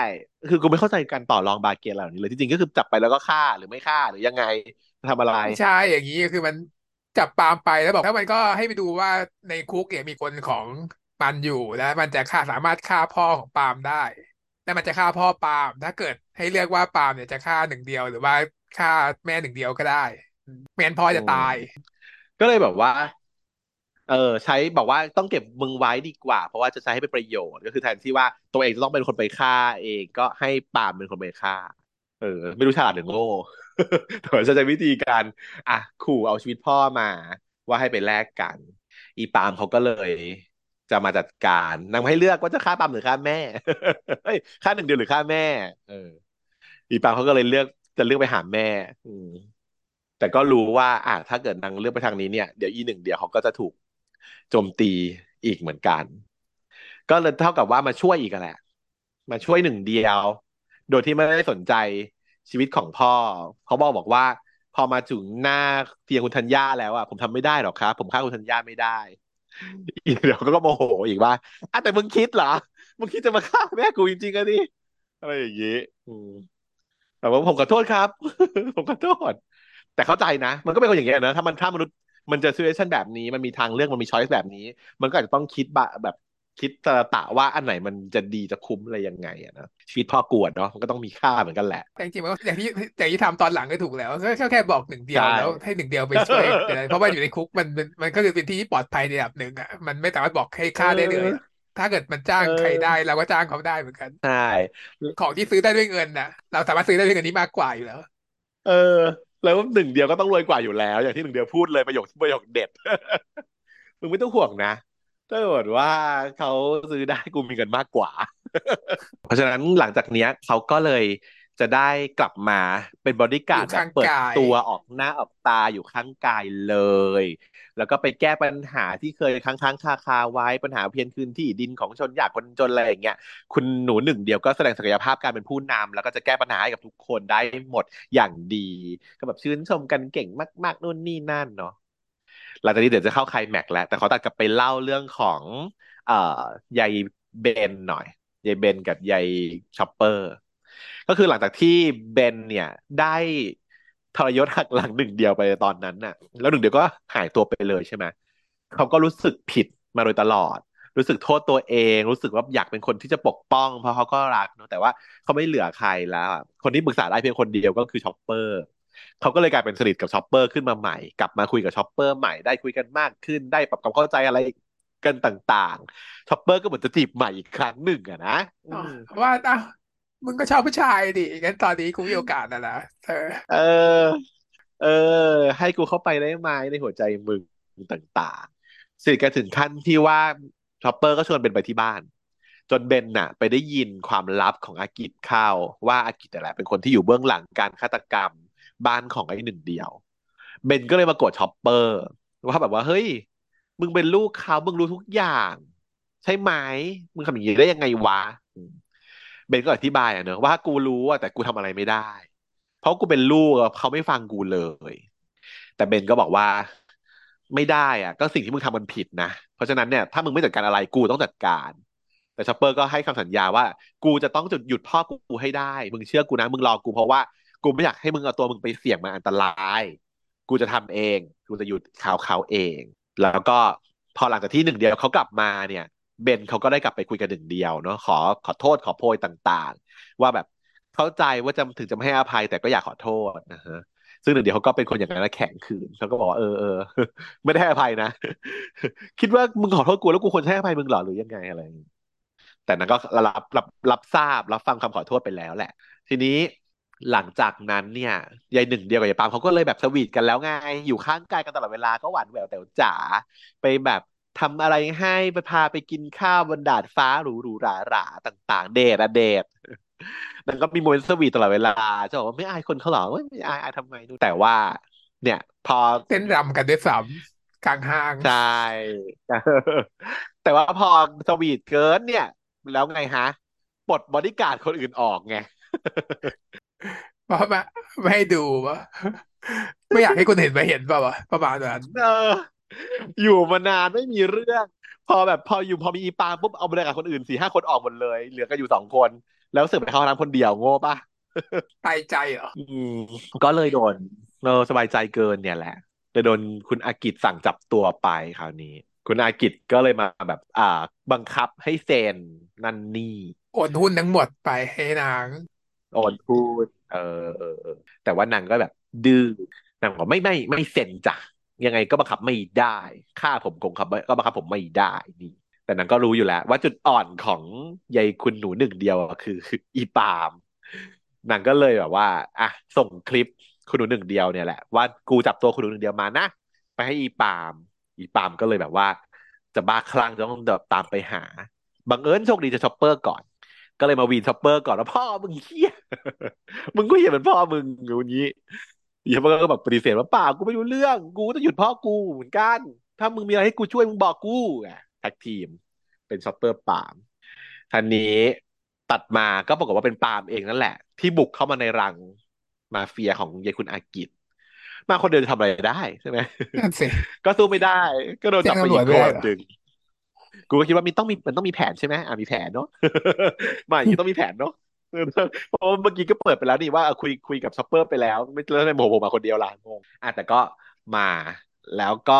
คือกูไม่เข้าใจการต่อรองบาร์เกนเหล่านี้เลยที่จริงก็คือจับไปแล้วก็ฆ่าหรือไม่ฆ่าหรือยังไงทำอะไรใช่อย่างนี้คือมันจับปาล์มไปแล้วบอกถ้ามันก็ให้ไปดูว่าในคุกเนี่ยมีคนของ มันอยู่แล้วมันจะฆ่าสามารถฆ่าพ่อของปาล์มได้แต่มันจะฆ่าพ่อปาล์มถ้าเกิดให้เลือกว่าปาล์มเนี่ยจะฆ่าหนึ่งเดียว หรือว่าฆ่าแม่หนึ่งเดียวก็ได้ไม่นพ่อจะตาย ก็เลยแบบว่า เออใช้บอกว่าต้องเก็บมึงไว้ดีกว่า เพราะว่าจะใช้ให้เป็นประโยชน์ก็คือแทนที่ว่าตัวเองจะต้องเป็นคนไปฆ่า เองก็ให้ปาล์มเป็นคนไปฆ่า เออ ไม่รู้ฉลาดหรือโง่แต่ว่าจะใช้วิธีการอะขู่เอาชีวิตพ่อมา ว่าให้ไปแลกกัน อีปาล์มเขาก็เลย จะมาจัดการนางให้เลือกว่าจะฆ่าปามหรือฆ่าแม่เฮ้ยฆ่าหนึ่งเดียวหรือฆ่าแม่ เออ อีปามเขาก็เลยเลือกจะเลือกไปหาแม่ อืมแต่ก็รู้ว่า อะถ้าเกิดนางเลือกไปทางนี้เนี่ยเดี๋ยวอีหนึ่งเดียวเขาก็จะถูกโจมตีอีกเหมือนกัน ก็เลยเท่ากับว่ามาช่วยอีกแหละ มาช่วยหนึ่งเดียว โดยที่ไม่ได้สนใจชีวิตของพ่อเขาบอกบอกว่า พอมาถึงหน้าเตียงคุณธัญญาแล้วอะผมทำไม่ได้หรอกครับ ผมฆ่าคุณธัญญาไม่ได้ เดี๋ยวก็โมโหอีกว่าอะแต่มึงคิดเหรอ มึงคิดจะมาฆ่าแม่กูจริงๆอะดิอะไรอย่างงี้แต่ว่าผมขอโทษครับ ผมขอโทษ แต่เข้าใจนะ มันก็เป็นคนอย่างเงี้ยนะ ถ้ามันถ้ามนุษย์มันจะซีเรชันแบบนี้ มันมีทางเลือก มันมีช้อยส์แบบนี้ มันก็อาจจะต้องคิดบแบบ คิดตะตะว่าอันไหนมันจะดีจะคุ้มอะไรยังไงอะนะชีวิตพ่อกวดเนาะมันก็ต้องมีค่าเหมือนกันแหละแต่จริงๆมันก็อย่างที่อย่างที่ทำตอนหลังก็ถูกแล้วก็แค่แค่บอกหนึ่งเดียวใช่แล้วให้หนึ่งเดียวไปช่วยเพราะว่าอยู่ในคุกมันมันมันก็คือเป็นที่ปลอดภัยในระดับหนึ่งอะมันไม่สามารถบอกให้ฆ่าได้เลยถ้าเกิดมันจ้างเออใครได้เราก็จ้างเขาได้เหมือนกันใช่ของที่ซื้อได้ด้วยเงินน่ะเราสามารถซื้อได้ด้วยเงินนี้มากกว่าอยู่แล้ว เออ แล้วหนึ่งเดียวก็ต้องรวยกว่าอยู่แล้ว อย่างที่หนึ่งเดียวพูดเลยประโยคประโยคเด็ดมึงไม่ต้องห่วงนะ ถ้าเกิดว่าเขาซื้อได้กูมีเงินมากกว่า เพราะฉะนั้นหลังจากเนี้ยเขาก็เลยจะได้กลับมาเป็นบอดี้การ์ดอยู่แบข้าบงเปิดกายตัวออกหน้าออกตาอยู่ข้างกายเลย แล้วก็ไปแก้ปัญหาที่เคยค้างค้างคาคาไว้ปัญหาเพียนคืนที่ดินของชนยากคนจนอะไรอย่างเงี้ยคุณหนูหนึ่งเดียวก็แสดงศักยภาพการเป็นผู้นำแล้วก็จะแก้ปัญหาให้กับทุกคนได้หมดอย่างดี ก็แบบชื่นชมกันเก่งมาก ๆนู่นนี่นั่นเนาะ หลังจากนี้เดี๋ยวจะเข้าไคลแม็กแล้ว แต่เขาตัดกลับไปเล่าเรื่องของ เอ่อยายเบนหน่อยยายเบนกับยายชอปเปอร์ ก็คือหลังจากที่เบนเนี่ยได้ทรยศหักหลังหนึ่งเดียวไปตอนนั้นน่ะ แล้วหนึ่งเดียวก็หายตัวไปเลยใช่ไหมเขาก็รู้สึกผิดมาโดยตลอด รู้สึกโทษตัวเอง รู้สึกว่าอยากเป็นคนที่จะปกป้อง เพราะเขาก็รักเนอะแต่ว่าเขาไม่เหลือใครแล้วคนที่ปรึกษาได้เพียงคนเดียวก็คือชอปเปอร์ เขาก็เลยกลายเป็นสนิทกับชอปเปอร์ขึ้นมาใหม่ กลับมาคุยกับชอปเปอร์ใหม่ได้คุยกันมากขึ้นได้ปรับความเข้าใจอะไรกันต่างๆชอปเปอร์ก็เหมือนจะจีบใหม่อีกครั้งหนึ่งอะนะอืมว่าอ้าวมึงก็ชอบผู้ชายดิงั้นตอนนี้กูมีโอกาสแล้วนะเธอ เออ เออ ให้กูเข้าไปได้ไหมในหัวใจมึงต่างๆสนิทกันถึงขั้นที่ว่าชอปเปอร์ก็ชวนเบนไปที่บ้าน จนเบนน่ะ ไปได้ยินความลับของอากิจเข้าว่าอากิจนั่นแหละเป็นคนที่อยู่เบื้องหลังการฆาตกรรม บ้านของไอ้หนึ่งเดียว เบนก็เลยมาโกรธชอปเปอร์ ว่าแบบว่าเฮ้ย มึงเป็นลูกเขามึงรู้ทุกอย่าง ใช่ไหมมึงทำอย่างนี้ได้ยังไงวะ เบนก็อธิบายอะเนอะว่ากูรู้อะแต่กูทำอะไรไม่ได้ เพราะกูเป็นลูกเขาไม่ฟังกูเลย แต่เบนก็บอกว่าไม่ได้อะก็สิ่งที่มึงทำมันผิดนะ เพราะฉะนั้นเนี่ยถ้ามึงไม่จัดการอะไรกูต้องจัดการ แต่ชอปเปอร์ก็ให้คำสัญญาว่า กูจะต้องจุดหยุดพ่อกูให้ได้ มึงเชื่อกูนะ มึงรอกูเพราะว่า กูไม่อยากให้มึงเอาตัวมึงไปเสี่ยงมาอันตราย กูจะทำเอง กูจะหยุดข่าวเขาเอง แล้วก็พอหลังจากที่หนึ่งเดียวเขากลับมาเนี่ย เบนเขาก็ได้กลับไปคุยกันหนึ่งเดียวเนาะขอขอโทษขอโพยต่างๆ ว่าแบบเข้าใจว่าจะถึงจะไม่ให้อภัยแต่ก็อยากขอโทษนะฮะซึ่งหนึ่งเดียวเขาก็เป็นคนอย่างนั้นแข็งขืนเขาก็บอกว่าเออเออไม่ได้อภัยนะ คิดว่ามึงขอโทษกูแล้วกูควรจะให้อภัยมึงเหรอหรือยังไงอะไรอย่างงี้แต่นั้นก็รับรับรับทราบรับฟังคำขอโทษไปแล้วแหละ ทีนี้ หลังจากนั้นเนี่ยยายหนึ่งเดียวกับยายปามเขาก็เลยแบบสวีทกันแล้วไงอยู่ข้างกายกันตลอดเวลาก็หวานแหววแต่จ๋าไปแบบทำอะไรให้ไปพาไปกินข้าวบนดาดฟ้าหรูหรูหราหราต่าง ๆ เดทอะเดทนั่นก็มีโมเมนต์สวีทตลอดเวลาจะบอกว่าไม่อายคนเขาหรอเว้ยไม่อายอายทำไมดูแต่ว่า เนี่ย พอเต้นรำกันด้วยซ้ำกลางห้างใช่แต่ว่าพอสวีทเกินเนี่ย แล้วไงฮะปลดบอดี้การ์ดคนอื่นออกไง เพราะมาไม่ให้ดูวะไม่อยากให้คนเห็นมาเห็นเปล่าวะประมาณนั้นเออ อยู่มานานไม่มีเรื่อง พอแบบพออยู่พอมีอีปาล์มปุ๊บเอาบอดี้การ์ดคนอื่นสี่ห้าคนออกหมดเลย เหลือกันอยู่สองคน แล้วเสือกไปเข้าห้องน้ำคนเดียวโง่ปะตายใจเหรออืมก็เลยโดนเออสบายใจเกินเนี่ยแหละเลยโดนคุณอากิจสั่งจับตัวไปคราวนี้ คุณอากิจก็เลยมาแบบ อ่า บังคับให้เซ็นนั่นนี่โอนหุ้นทั้งหมดไปให้นาง โอนพูด เออเออแต่ว่านางก็แบบ ดื้อนางบอกไม่ไม่ไม่เซ็นจ้ะยังไงก็บังคับไม่ได้ค่าผมคงคับก็บังคับผมไม่ได้นี่ แต่นางก็รู้อยู่แล้ว ว่าจุดอ่อนของยายคุณหนูหนึ่งเดียวคืออีปามนางก็เลยแบบว่าอะส่งคลิปคุณหนูหนึ่งเดียวเนี่ยแหละว่ากูจับตัวคุณหนูหนึ่งเดียวมานะไปให้อีปาล์ม อีปาล์มก็เลยแบบว่า จะบ้าคลั่งจะต้องตามไปหาบังเอิญโชคดีเจอช็อปเปอร์ก่อน ก็เลยมาวีนช็อปเปอร์ก่อนว่าพ่อมึงเหี้ยมึงก็เหี้ยเหมือนพ่อมึงอย่างนี้อีช็อปเปอร์ก็แบบปฏิเสธว่าเปล่ากูไม่รู้เรื่อง กูจะหยุดพ่อกูเหมือนกัน ถ้ามึงมีอะไรให้กูช่วยมึงบอกกูอะ tag team เป็นช็อปเปอร์ปาล์มทันนี้ตัดมาก็ปรากฏว่าเป็นปาล์มเองนั่นแหละ ที่บุกเข้ามาในรังมาเฟียของยายคุณอากิจมาคนเดียวจะทำอะไรได้ใช่ไหมนั่นสิก็สู้ไม่ได้ ก็โดนจับไปแจ้งตำรอีวจกไม่คได้นเหรอหนึ่ง กูก็คิดว่ามีต้องมีมันต้องมีแผนใช่ไหมอ่ามีแผนเนาะมาอย่างนี้ต้องมีแผนเนาะเพราะว่าเมื่อกี้ก็เปิดไปแล้วนี่ว่าเออคุยคุยกับช็อปเปอร์ไปแล้ว ไม่แล้วทำไมโมโหมาคนเดียวล่ะงงอะแต่ก็มาแล้วก็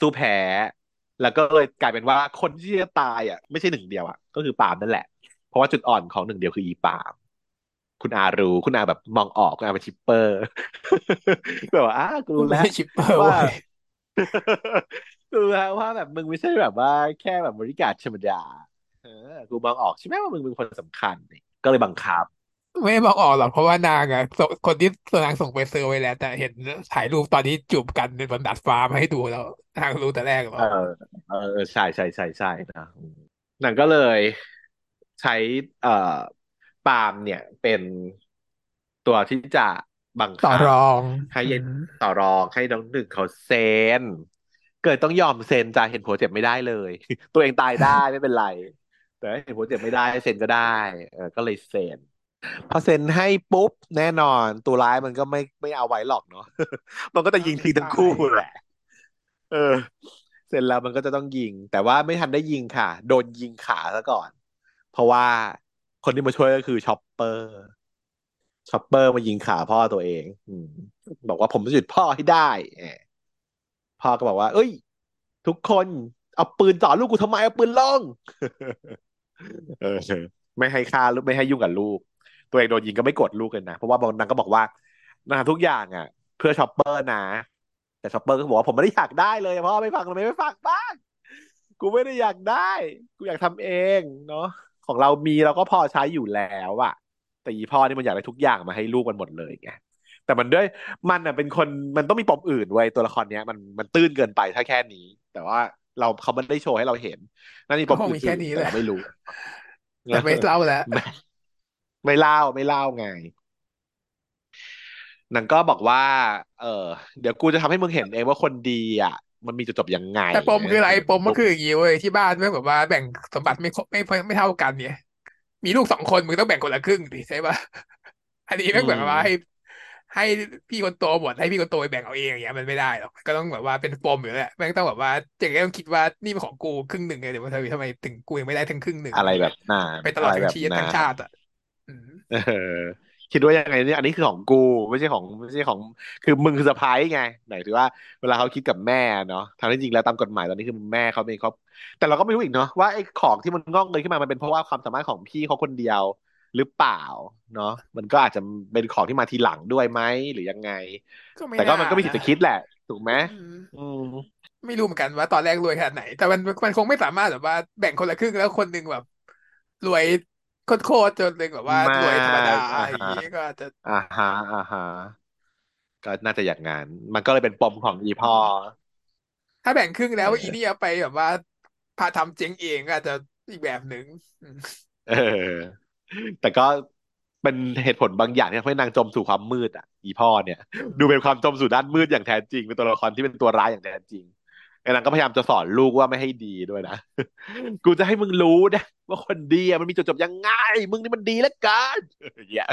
สู้แพ้ แล้วก็เลยกลายเป็นว่าคนที่จะตายอะไม่ใช่หนึ่งเดียวอะก็คือปาล์มนั่นแหละ เพราะว่าจุดอ่อนของหนึ่งเดียวคืออีปาล์มคุณอารู้คุณอาแบบมองออกคุณอาเป็น shipper แบบว่าอ้ากูรู้ไม่แล้วใช่ shipper ว่าเว้ยกู รู้แล้วว่าแบบมึงไม่ใช่แบบว่าแค่แบบบอดี้การ์ดธรรมดาเออกูมองออกใช่ไหมว่ามึงเป็นคนสำคัญนี่ก็เลยบังคับ ไม่บอกออกหรอกเพราะว่านางอะส่งคนที่ตัวนางส่งไปเซอร์ไว้แล้ว แต่เห็นถ่ายรูปตอนที่จูบกันบนดาดฟ้ามาให้ดูแล้วนางรู้แต่แรกหรอเออเออเออใช่ใช่ใช่ใช่นะอืมหนังก็เลยใช้เอ่อปาล์มเนี่ยเป็นตัวที่จะบังต่อคับรองให้อืเย็นมต่อรองให้น้องหนึ่งเขาเซ็น เกิดต้องยอมเซ็นจะเห็นผัวเจ็บไม่ได้เลย ตัวเองตายได้ไม่เป็นไร แต่เห็นผัวเจ็บไม่ได้เซ็นก็ได้เออก็เลยเซ็นพอเซ็นให้ปุ๊บแน่นอนตัวร้ายมันก็ไม่ไม่เอาไว้หรอกเนาะมันก็จะยิงทิ้งทั้งคู่แหละเออ เสร็จแล้วมันก็จะต้องยิง แต่ว่าไม่ทันได้ยิงค่ะ โดนยิงขาซะก่อน เพราะว่าคนที่มาช่วยก็คือช็อปเปอร์ช็อปเปอร์มายิงขาพ่อตัวเอง อืบอกว่าผมจะหยุดพ่อให้ได้ พ่อก็บอกว่า เอ้ย ทุกคนเอาปืนจ่อลูกกูทำไมเอาปืนลงเออไม่ให้ฆ่าลูกไม่ให้ยุ่งกับลูก ตัวเองโดนยิงก็ไม่โกรธลูกเลยนะ เพราะว่าบางนางก็บอกว่านางทุกอย่างอะ เพื่อช็อปเปอร์นะ แต่ช็อปเปอร์ก็บอกว่าผมไม่ได้อยากได้เลยพ่อไม่ฟังทำไมไม่ฟังบ้างกูไม่ได้อยากได้ กูอยากทำเองเนาะของเรามีเราก็พอใช้อยู่แล้วอะแต่อีพ่อนี่มันอยากได้ทุกอย่างมาให้ลูกมันหมดเลยไง แต่มันด้วยมันอะเป็นคนมันต้องมีปมอื่นไว้ยตัวละครเนี้ย มันมันตื้นเกินไปถ้าแค่นี้ แต่ว่าเราเขาไม่ได้โชว์ให้เราเห็น นั่นนี่ปก็มคงอื่มีแค่นนี้ๆแหแต่ละเราไม่รู้แต่ไม่เล่าแล้วไม่ไม่เล่าไม่เล่าไงนางก็บอกว่า เออเดี๋ยวกูจะทำให้มึงเห็นเองว่าคนดีอะ มันมีจุดจบยังไง แต่ปมคืออะไรปมก็ปุ๊บคืออย่างนี้เว้ยที่บ้านแม่งแบบว่าแบ่งสมบัติไม่ครบไม่ไม่ไม่เท่ากันเนี่ย มีลูกสองคนมึงต้องแบ่งคนละครึ่งดิใช่ปะอันนี้แม่งแบบว่าให้ ให้พี่คนโตหมดให้พี่คนโตไปแบ่งเอาเองอย่างเงี้ยมันไม่ได้หรอกก็ต้องแบบว่าเป็นปมอยู่แหละแม่งต้องแบบว่าเจ๊ก็ต้องคิดว่านี่เป็นของกูครึ่งหนึ่งไงเดี๋ยวทำไมทำไมถึงกูยังไม่ได้ทั้งครึ่งหนึ่งอะไรแบบน่าไปตลอดอะไรทั้แบงบชีวิตน่าทั้งชาติอะอืมเออคิดว่ายังไงเนี่ยอันนี้คือของกูไม่ใช่ของไม่ใช่ของคือมึงคือสะพ้ายไงไหนถือว่าเวลาเขาคิดกับแม่เนาะทางที่จริงแล้วตามกฎหมายตอนนี้คือแม่เขาเป็นเขาแต่เราก็ไม่รู้อีกเนาะว่าไอ้ของที่มันงอกเงยขึ้นมามันเป็นเพราะว่าความสามารถของพี่เขาคนเดียว หรือเปล่าเนาะมันก็อาจจะเป็นของที่มาทีหลังด้วยไหมหรือยังไงก็ไม่แต่ก็น่ามันก็มีสิทธิ์นะจะคิดแหละ ถูกไหมอืมอืมไม่รู้เหมือนกันว่าตอนแรกรวยขนาดไหน แต่มันมันคงไม่สามารถแบบว่าแบ่งคนละครึ่งแล้วคนหนึ่งแบบ รวยโคตรๆจนหนึ่งแบบว่าไมารวยธรรมดาอ่าอย่างฮะนี้ก็อาจจะอ่าฮะอ่าฮะก็น่าจะอย่างนั้นมันก็เลยเป็นปมของอีพ่อ ถ้าแบ่งครึ่งแล้วเอออีนี่เอาไปแบบว่าพาทำเจ๊งเองก็อาจจะอีกแบบหนึ่งอืมเออ แต่ก็เป็นเหตุผลบางอย่างที่ทำให้นางจมสู่ความมืดอะ อีพ่อเนี่ย ดูเป็นความจมสู่ด้านมืดอย่างแท้จริง เป็นตัวละครที่เป็นตัวร้ายอย่างแท้จริงไอ้นางก็พยายามจะสอนลูกว่าไม่ให้ดีด้วยนะ กูจะให้มึงรู้นะว่าคนดีอะมันมีจุดจบยังไง มึงนี่มันดีเหลือเกินอย่า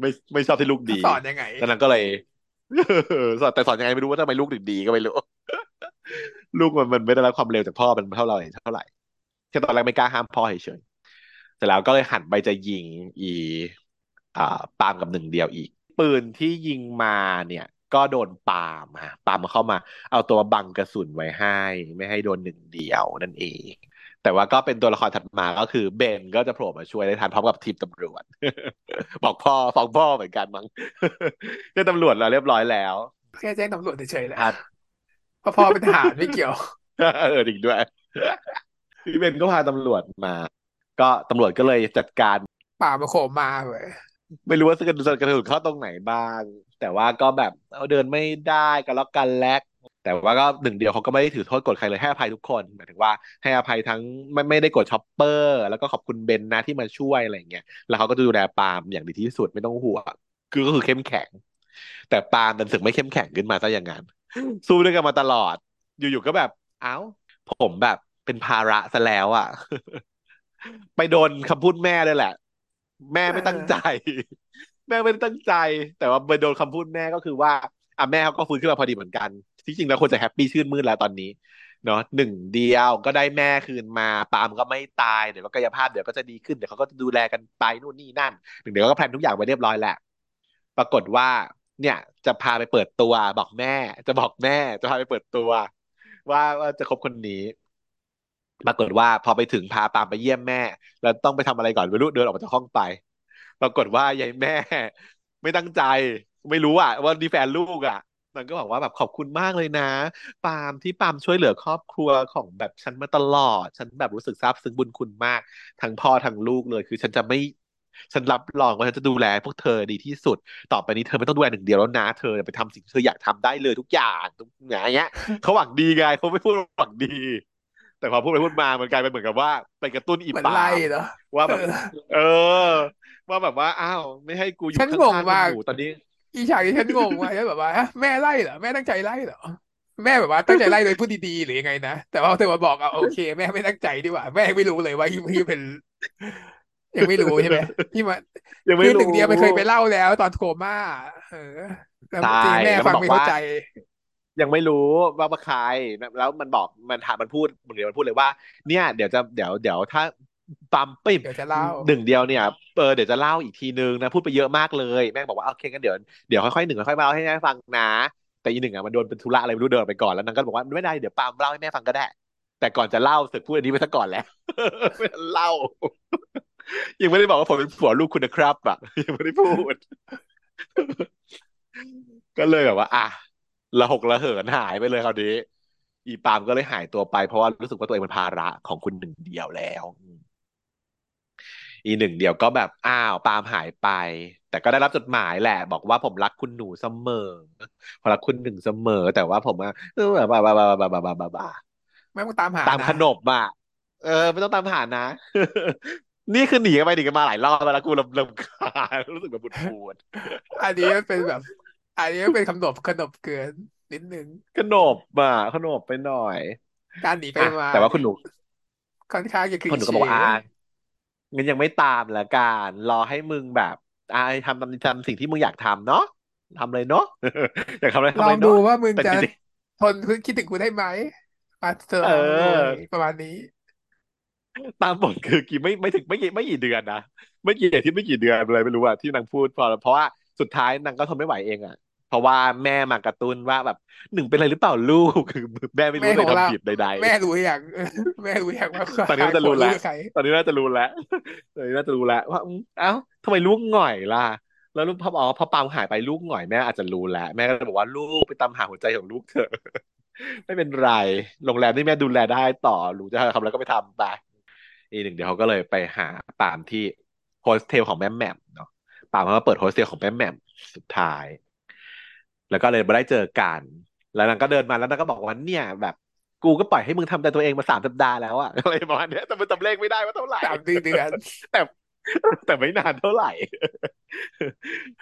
ไม่ไม่ชอบที่ลูกดีสอนยังไงแต่นางก็เลยสอนแต่สอนยังไงไม่รู้ว่าทำไมลูกถึงดีก็ไม่รู้ ลูกมันมันไม่ได้รับความเร็วจากพ่อมันเท่าไหร่เท่าไหร่แค่ตอนแรกไม่กล้าห้ามพ่อเฉยๆ เสร็จแล้วก็เลยหันไปจะยิงอีอ่าปาล์มกับหนึ่งเดียวอีก ปืนที่ยิงมาเนี่ย ก็โดนปาล์มฮะปาล์มมาเข้ามา เอาตัวบังกระสุนไว้ให้ ไม่ให้โดนหนึ่งเดียวนั่นเองแต่ว่าก็เป็นตัวละครถัดมาก็คือเบนก็จะโผล่มาช่วยได้ทันพร้อมกับทีมตำรวจ บอกพ่อฟ้องพ่อเหมือนกันมั้งเจ้าตำรวจเราเรียบร้อยแล้วแค่แจ้งตำรวจเฉยๆแหละอะเพราะพ่อเป็นทหารไม่เกี่ยว เออจริงด้วยพี่เบนก็พาตำรวจมา ก็ตำรวจก็เลยจัดการป่ามาโขมมาเว้ยไม่รู้ว่าจะกระสุนกระสุนเข้าตรงไหนบ้าง แต่ว่าก็แบบเอาเดินไม่ได้กันแล้วกันแลกแต่ว่าก็หนึ่งเดียวเขาก็ไม่ได้ถือโทษกดใครเลยให้อภัยทุกคนหมายถึงว่าให้อภัยทั้งไม่ไม่ได้โกรธช็อปเปอร์ แล้วก็ขอบคุณเบนนะที่มาช่วยอะไรอย่างเงี้ยแล้วเขาก็จะดูแลปาล์มอย่างดีที่สุดไม่ต้องห่วงคือก็คือเข้มแข็ง แต่ปาล์มดันรู้สึกไม่เข้มแข็งขึ้นมาซะอย่างนั้นสู้ด้วยกันมาตลอด อยู่ๆก็แบบเอ้าผมแบบเป็นภาระซะแล้วอะ ไปโดนคำพูดแม่เลยแหละ แม่ไม่ตั้งใจ แม่ไม่ตั้งใจ แต่ว่าไปโดนคำพูดแม่ก็คือว่าอะแม่เขาก็ฟื้นขึ้นมาพอดีเหมือนกัน ที่จริงแล้วควรจะแฮปปี้ชื่นมื่นแล้วตอนนี้เนาะหนึ่งเดียวก็ได้แม่คืนมาปามก็ไม่ตายเดี๋ยวกายภาพเดี๋ยวก็จะดีขึ้นเดี๋ยวเขาก็จะดูแลกันไปนู่นนี่นั่นหนึ่งเดี๋ยวก็แพลนทุกอย่างไว้เรียบร้อยแหละ ปรากฏว่า เนี่ย จะพาไปเปิดตัวบอกแม่ จะบอกแม่ จะพาไปเปิดตัว ว่าว่าจะคบคนนี้ ปรากฏว่าพอไปถึงพาปามไปเยี่ยมแม่ แล้วต้องไปทำอะไรก่อนไม่รู้เดินออกมาจากห้องไป ปรากฏว่ายายแม่ ไม่ตั้งใจ ไม่รู้อะว่านี่แฟนลูกอะมันก็บอกว่าแบบขอบคุณมากเลยนะ ปาล์มที่ปาล์มช่วยเหลือครอบครัวของแบบฉันมาตลอด ฉันแบบรู้สึกซาบซึ้งบุญคุณมากทั้งพ่อทั้งลูกเลย คือฉันจะไม่ฉันรับรองว่าฉันจะดูแลพวกเธอดีที่สุด ต่อไปนี้เธอไม่ต้องดูแลหนึ่งเดียวแล้วนะ เธอไปทำสิ่งที่เธออยากทำได้เลยทุกอย่างทุกอย่างเงี้ยเขาหวังดีไงเขาไม่พูดหวังดี แต่พอพูดไปพูดมามันกลายเป็นเหมือนกับว่าไปกระตุ้นอีเหมือนปาไล่ล์มเนาะว่าแบบเออเออ ว่าแบบว่าอ้าวไม่ให้กูอยู่ฉันข้งงางๆมากหนูตอนนี้ อีฉากที่ฉันงงว่าฉันแบบว่าฮะแม่ไล่เหรอแม่ตั้งใจไล่เหรอแม่แบบว่าตั้งใจไล่โดยพูดดีๆหรือยังไงนะแต่ว่าเธอมาบอกเอาโอเค แม่ไม่ตั้งใจดีกว่า แม่ยังไม่รู้เลยว่าที่เป็น ยังไม่รู้ใช่ไหมที่มันยังไม่คือหรู้นึ่งเดียวมันเคยไปเล่าแล้ว ตอนโคม่าเออแล้วใช่จริงๆแม่แล้วมัฟันงบอกไม่เข้าว่าใจ ยังไม่รู้ว่าว่าใครแล้วมันบอกมันถามมันพูดเหมือนเดียวมันพูดเลยว่า เนี่ย เดี๋ยวจะเดี๋ยวเดี๋ยวถ้าปั๊มปิ๊บเดี๋ยวจะเล่าหนึ่งเดียวเนี่ยเออเดี๋ยวจะเล่าอีกทีนึงนะพูดไปเยอะมากเลยแม่งบอกว่าโอเคกันเดี๋ยวเดี๋ยวค่อยๆหนึ่งค่อยๆมาเล่าให้แม่ฟังนะ แต่อีหนึ่งอะมันโดนเป็นธุระอะไรไม่รู้เดินไปก่อนแล้วนางก็บอกว่าไม่ได้เดี๋ยวปาล์มเล่าให้แม่ฟังก็ได้ แต่ก่อนจะเล่าสึกพูดอันนี้ไปซะก่อนแล้วไม่ทันเล่ายังไม่ได้บอกว่าผมเป็นผัวลูกคุณนะครับอะยังไม่ได้พูด ก็เลยแบบว่า อะ ระหกระเหินหายไปเลยคราวนี้ อีปาล์มก็เลยหายตัวไป เพราะว่ารู้สึกว่าตัวเองเป็นภาระของคุณหนึ่งเดียวแล้วอืมอีหนึ่งเดียวก็แบบอ้าวปาล์มหายไป แต่ก็ได้รับจดหมายแหละ บอกว่าผมรักคุณหนูเสมอผมรักคุณหนึ่งเสมอ แต่ว่าผมอะเออแบบบ้าบ้าบ้าบ้าบ้าบ้าบ้าแม่ต้องตามหาตามนะขนบอะเออไม่ต้องตามหานะนี่คือหนีกันไปหนีกันมาหลายรอบแล้วกูรำรำคาญรู้สึกแบบปวดปวดอันนี้มันเป็นแบบ อันนี้มันเป็นขนบขนบเกินนิดนึงขนบอะขนบไปหน่อย การหนีไปอะมาแต่ว่าคุณหนูค่อนข้างจะคลีคนหนูก็เช่บอกว่าอะงั้นยังไม่ตามละกันรอให้มึงแบบอ่าทำทำทำสิ่งที่มึงอยากทำเนาะทำเลยเนาะอยากทำอะไรทำลอเลงยดูเนาะว่ามึงแต่จะจริงทนคิดถึงกูได้ไหมมาเจอๆเอหาหน่ออยประมาณนี้ ตามบทคือกี่ไม่ไม่ถึงไม่กี่ไม่กี่เดือนนะไม่กี่อาทิตย์ไม่กี่เดือนอะไรไม่รู้อะที่นางพูดพอเพราะว่าสุดท้ายนางก็ทนไม่ไหวเองอะเพ ราะว่าแม่มากระตุ้นว่าแบบหนึ่งเป็นอะไรหรือเปล่าลูกคือแม่ไม่รู้แม่เลขยองเราทำผิดใดแม่รู้อย่างแม่รู้อย่างว่าตอนนี้น่าจะรู้แล้วใครๆตอนนี้น่าจะรู้แล้วตอนนี้น่าจะรู้แล้วว่าอืมเอ้าทำไมลูกหง่อยล่ะ แล้วลูกพออ๋อพอปาล์มหายไปลูกหง่อยแม่อาจจะรู้แล้วแม่ก็เลยบอกว่าลูกไปตามหาหัวใจของลูกเถอะไม่เป็นไรโรงแรมที่แม่ดูแลได้ต่อลูกจะทำอะไรก็ไปทำไปอีกหนึ่งเดี๋ยวเขาก็เลยไปหาปาล์มที่โฮสเทลของแม่แหม่มเนาะปาล์มเขามาเปิดโฮสเทลของแม่แหม่มสุดท้าย แล้วก็เลยมาได้เจอกัน แล้วนางก็เดินมาแล้วนางก็บอกว่าเนี่ยแบบกูก็ปล่อยให้มึงทำแต่ตัวเองมาสามสัปดาห์แล้วอะอะไรประมาณเนี้ยแต่มันจำเลขไม่ได้ว่าเท่าไหร่สามเดือนแต่แต่ไม่นานเท่าไหร่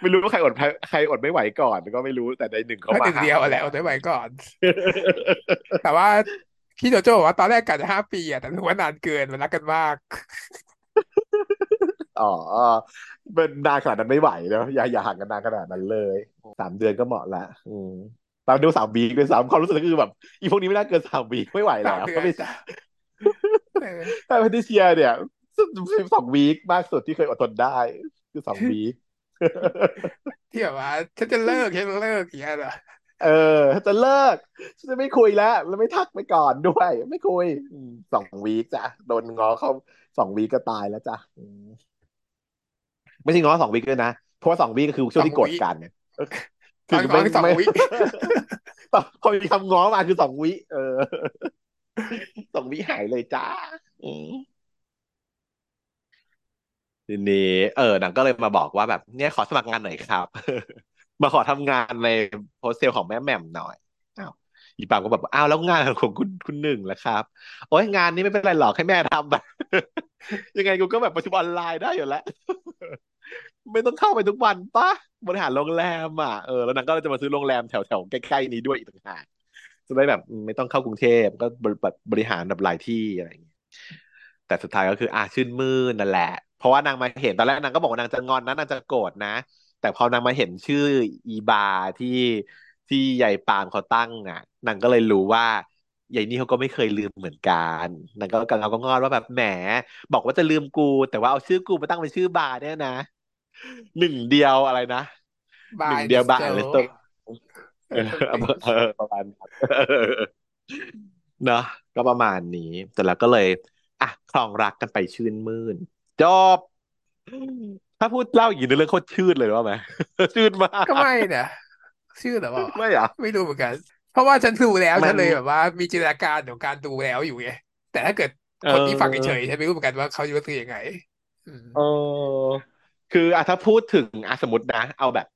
ไม่รู้ว่าใครอดใครอดไม่ไหวก่อนก็ไม่รู้แต่ในหนึ่งเขาก็มาหนึ่งหาเดียวอะแหละเอาไว้ไว้ก่อน แต่ว่าพี่โจโจ้บอกว่าตอนแรกกะจะห้าปีอะแต่ถือว่านานเกินมันรักกันมาก อ๋อเป็นนานขนาดนั้นไม่ไหวเนอะอย่าอย่าห่างกันนานขนาดนั้นเลยสามเดือนก็เหมาะละ อืมตามดูสามวีคเป็นสามความรู้สึกก็คือแบบ อีพวกนี้ไม่น่าเกินสามวีคไม่ไหวสาแล้มวเดือก็นไม่จ้ะเออถ้าแพทริเซียเนี่ยสองวีคมากสุดที่เคยอดทนได้ คือสองวีคที่แบบว่าฉันจะเลิกฉันจะเลิกอย่างเงี้ยเหรอเออจะเลิกฉันจะไม่คุยแล้วแล้วไม่ทักไปก่อนด้วย ไม่คุยอืมสองวีคจ้ะโดนง้อเข้าสองวีคก็ตายแล้วจ้ะอืม ไม่ใช่ง้อสองวีคด้วยนะ เพราะว่าสองวีคก็คือช่วงที่โกรธกันเนี่ยตอนก่อนคือสองวิพอมีคำง้อมาคือสองวิเออสองวิหายเลยจ้าอืมทีนี้เออนางก็เลยมาบอกว่าแบบ เนี่ยขอสมัครงานหน่อยครับ มาขอทำงานในโฮสเทลของแม่แหม่มหน่อยอ้าวอีปามก็แบบอ้าวแล้วงานของคุณคุณหนึ่งล่ะครับ โอ้ยงานนี้ไม่เป็นไรหรอกให้แม่ทำไปยังไงกูก็แบบประชุมออนไลน์ได้อยู่แล้ว ไม่ต้องเข้าไปทุกวันปะบริหารโรงแรมอะเออแล้วนางก็จะมาซื้อโรงแรมแถวๆใกล้ๆนี้ด้วยอีกต่างหากจะได้แบบไม่ต้องเข้ากรุงเทพก็บริแบบบริหารแบบหลายที่อะไรอย่างเงี้ยแต่สุดท้ายก็คืออะชื่นมื่นนั่นแหละ เพราะว่านางมาเห็นตอนแรกนางก็บอกว่านางจะงอนนะนางจะโกรธนะ แต่พอนางมาเห็นชื่ออีบาที่ที่ยายปามเขาตั้งอะนางก็เลยรู้ว่ายายนี่เขาก็ไม่เคยลืมเหมือนกันนางก็กำลังก็งอนว่าแบบแหมบอกว่าจะลืมกู แต่ว่าเอาชื่อกูมาตั้งเป็นชื่อบาร์เนี่ยนะ หนึ่งเดียวอะไรนะหบานึ่ยงเดียวบาร์เจเลอสโตเอเอออเออประมาณนั้นเนอะก็ประมาณนี้แต่แล้วก็เลยอะครองรักกันไปชื่นมื่นจบถ้าพูดเล่าอย่างนี้ในเรื่องโคตรชื่นเลยว่าไหมชื่นมากก็ไม่นะชื่อหรือเปล่าไม่เหรอไม่รู้เหมือนกัน เพราะว่าฉันดูแล้วมันฉันเลยแบบว่า มีจินตนาการของการดูแล้วอยู่ไงแต่ถ้าเกิดเอคนที่ฟังอเฉยๆฉันไม่รู้เหมือนกันว่าเขาจะรู้สึกยังไงอืมเออ คืออะถ้าพูดถึงอะสมมตินะ เอาแบบ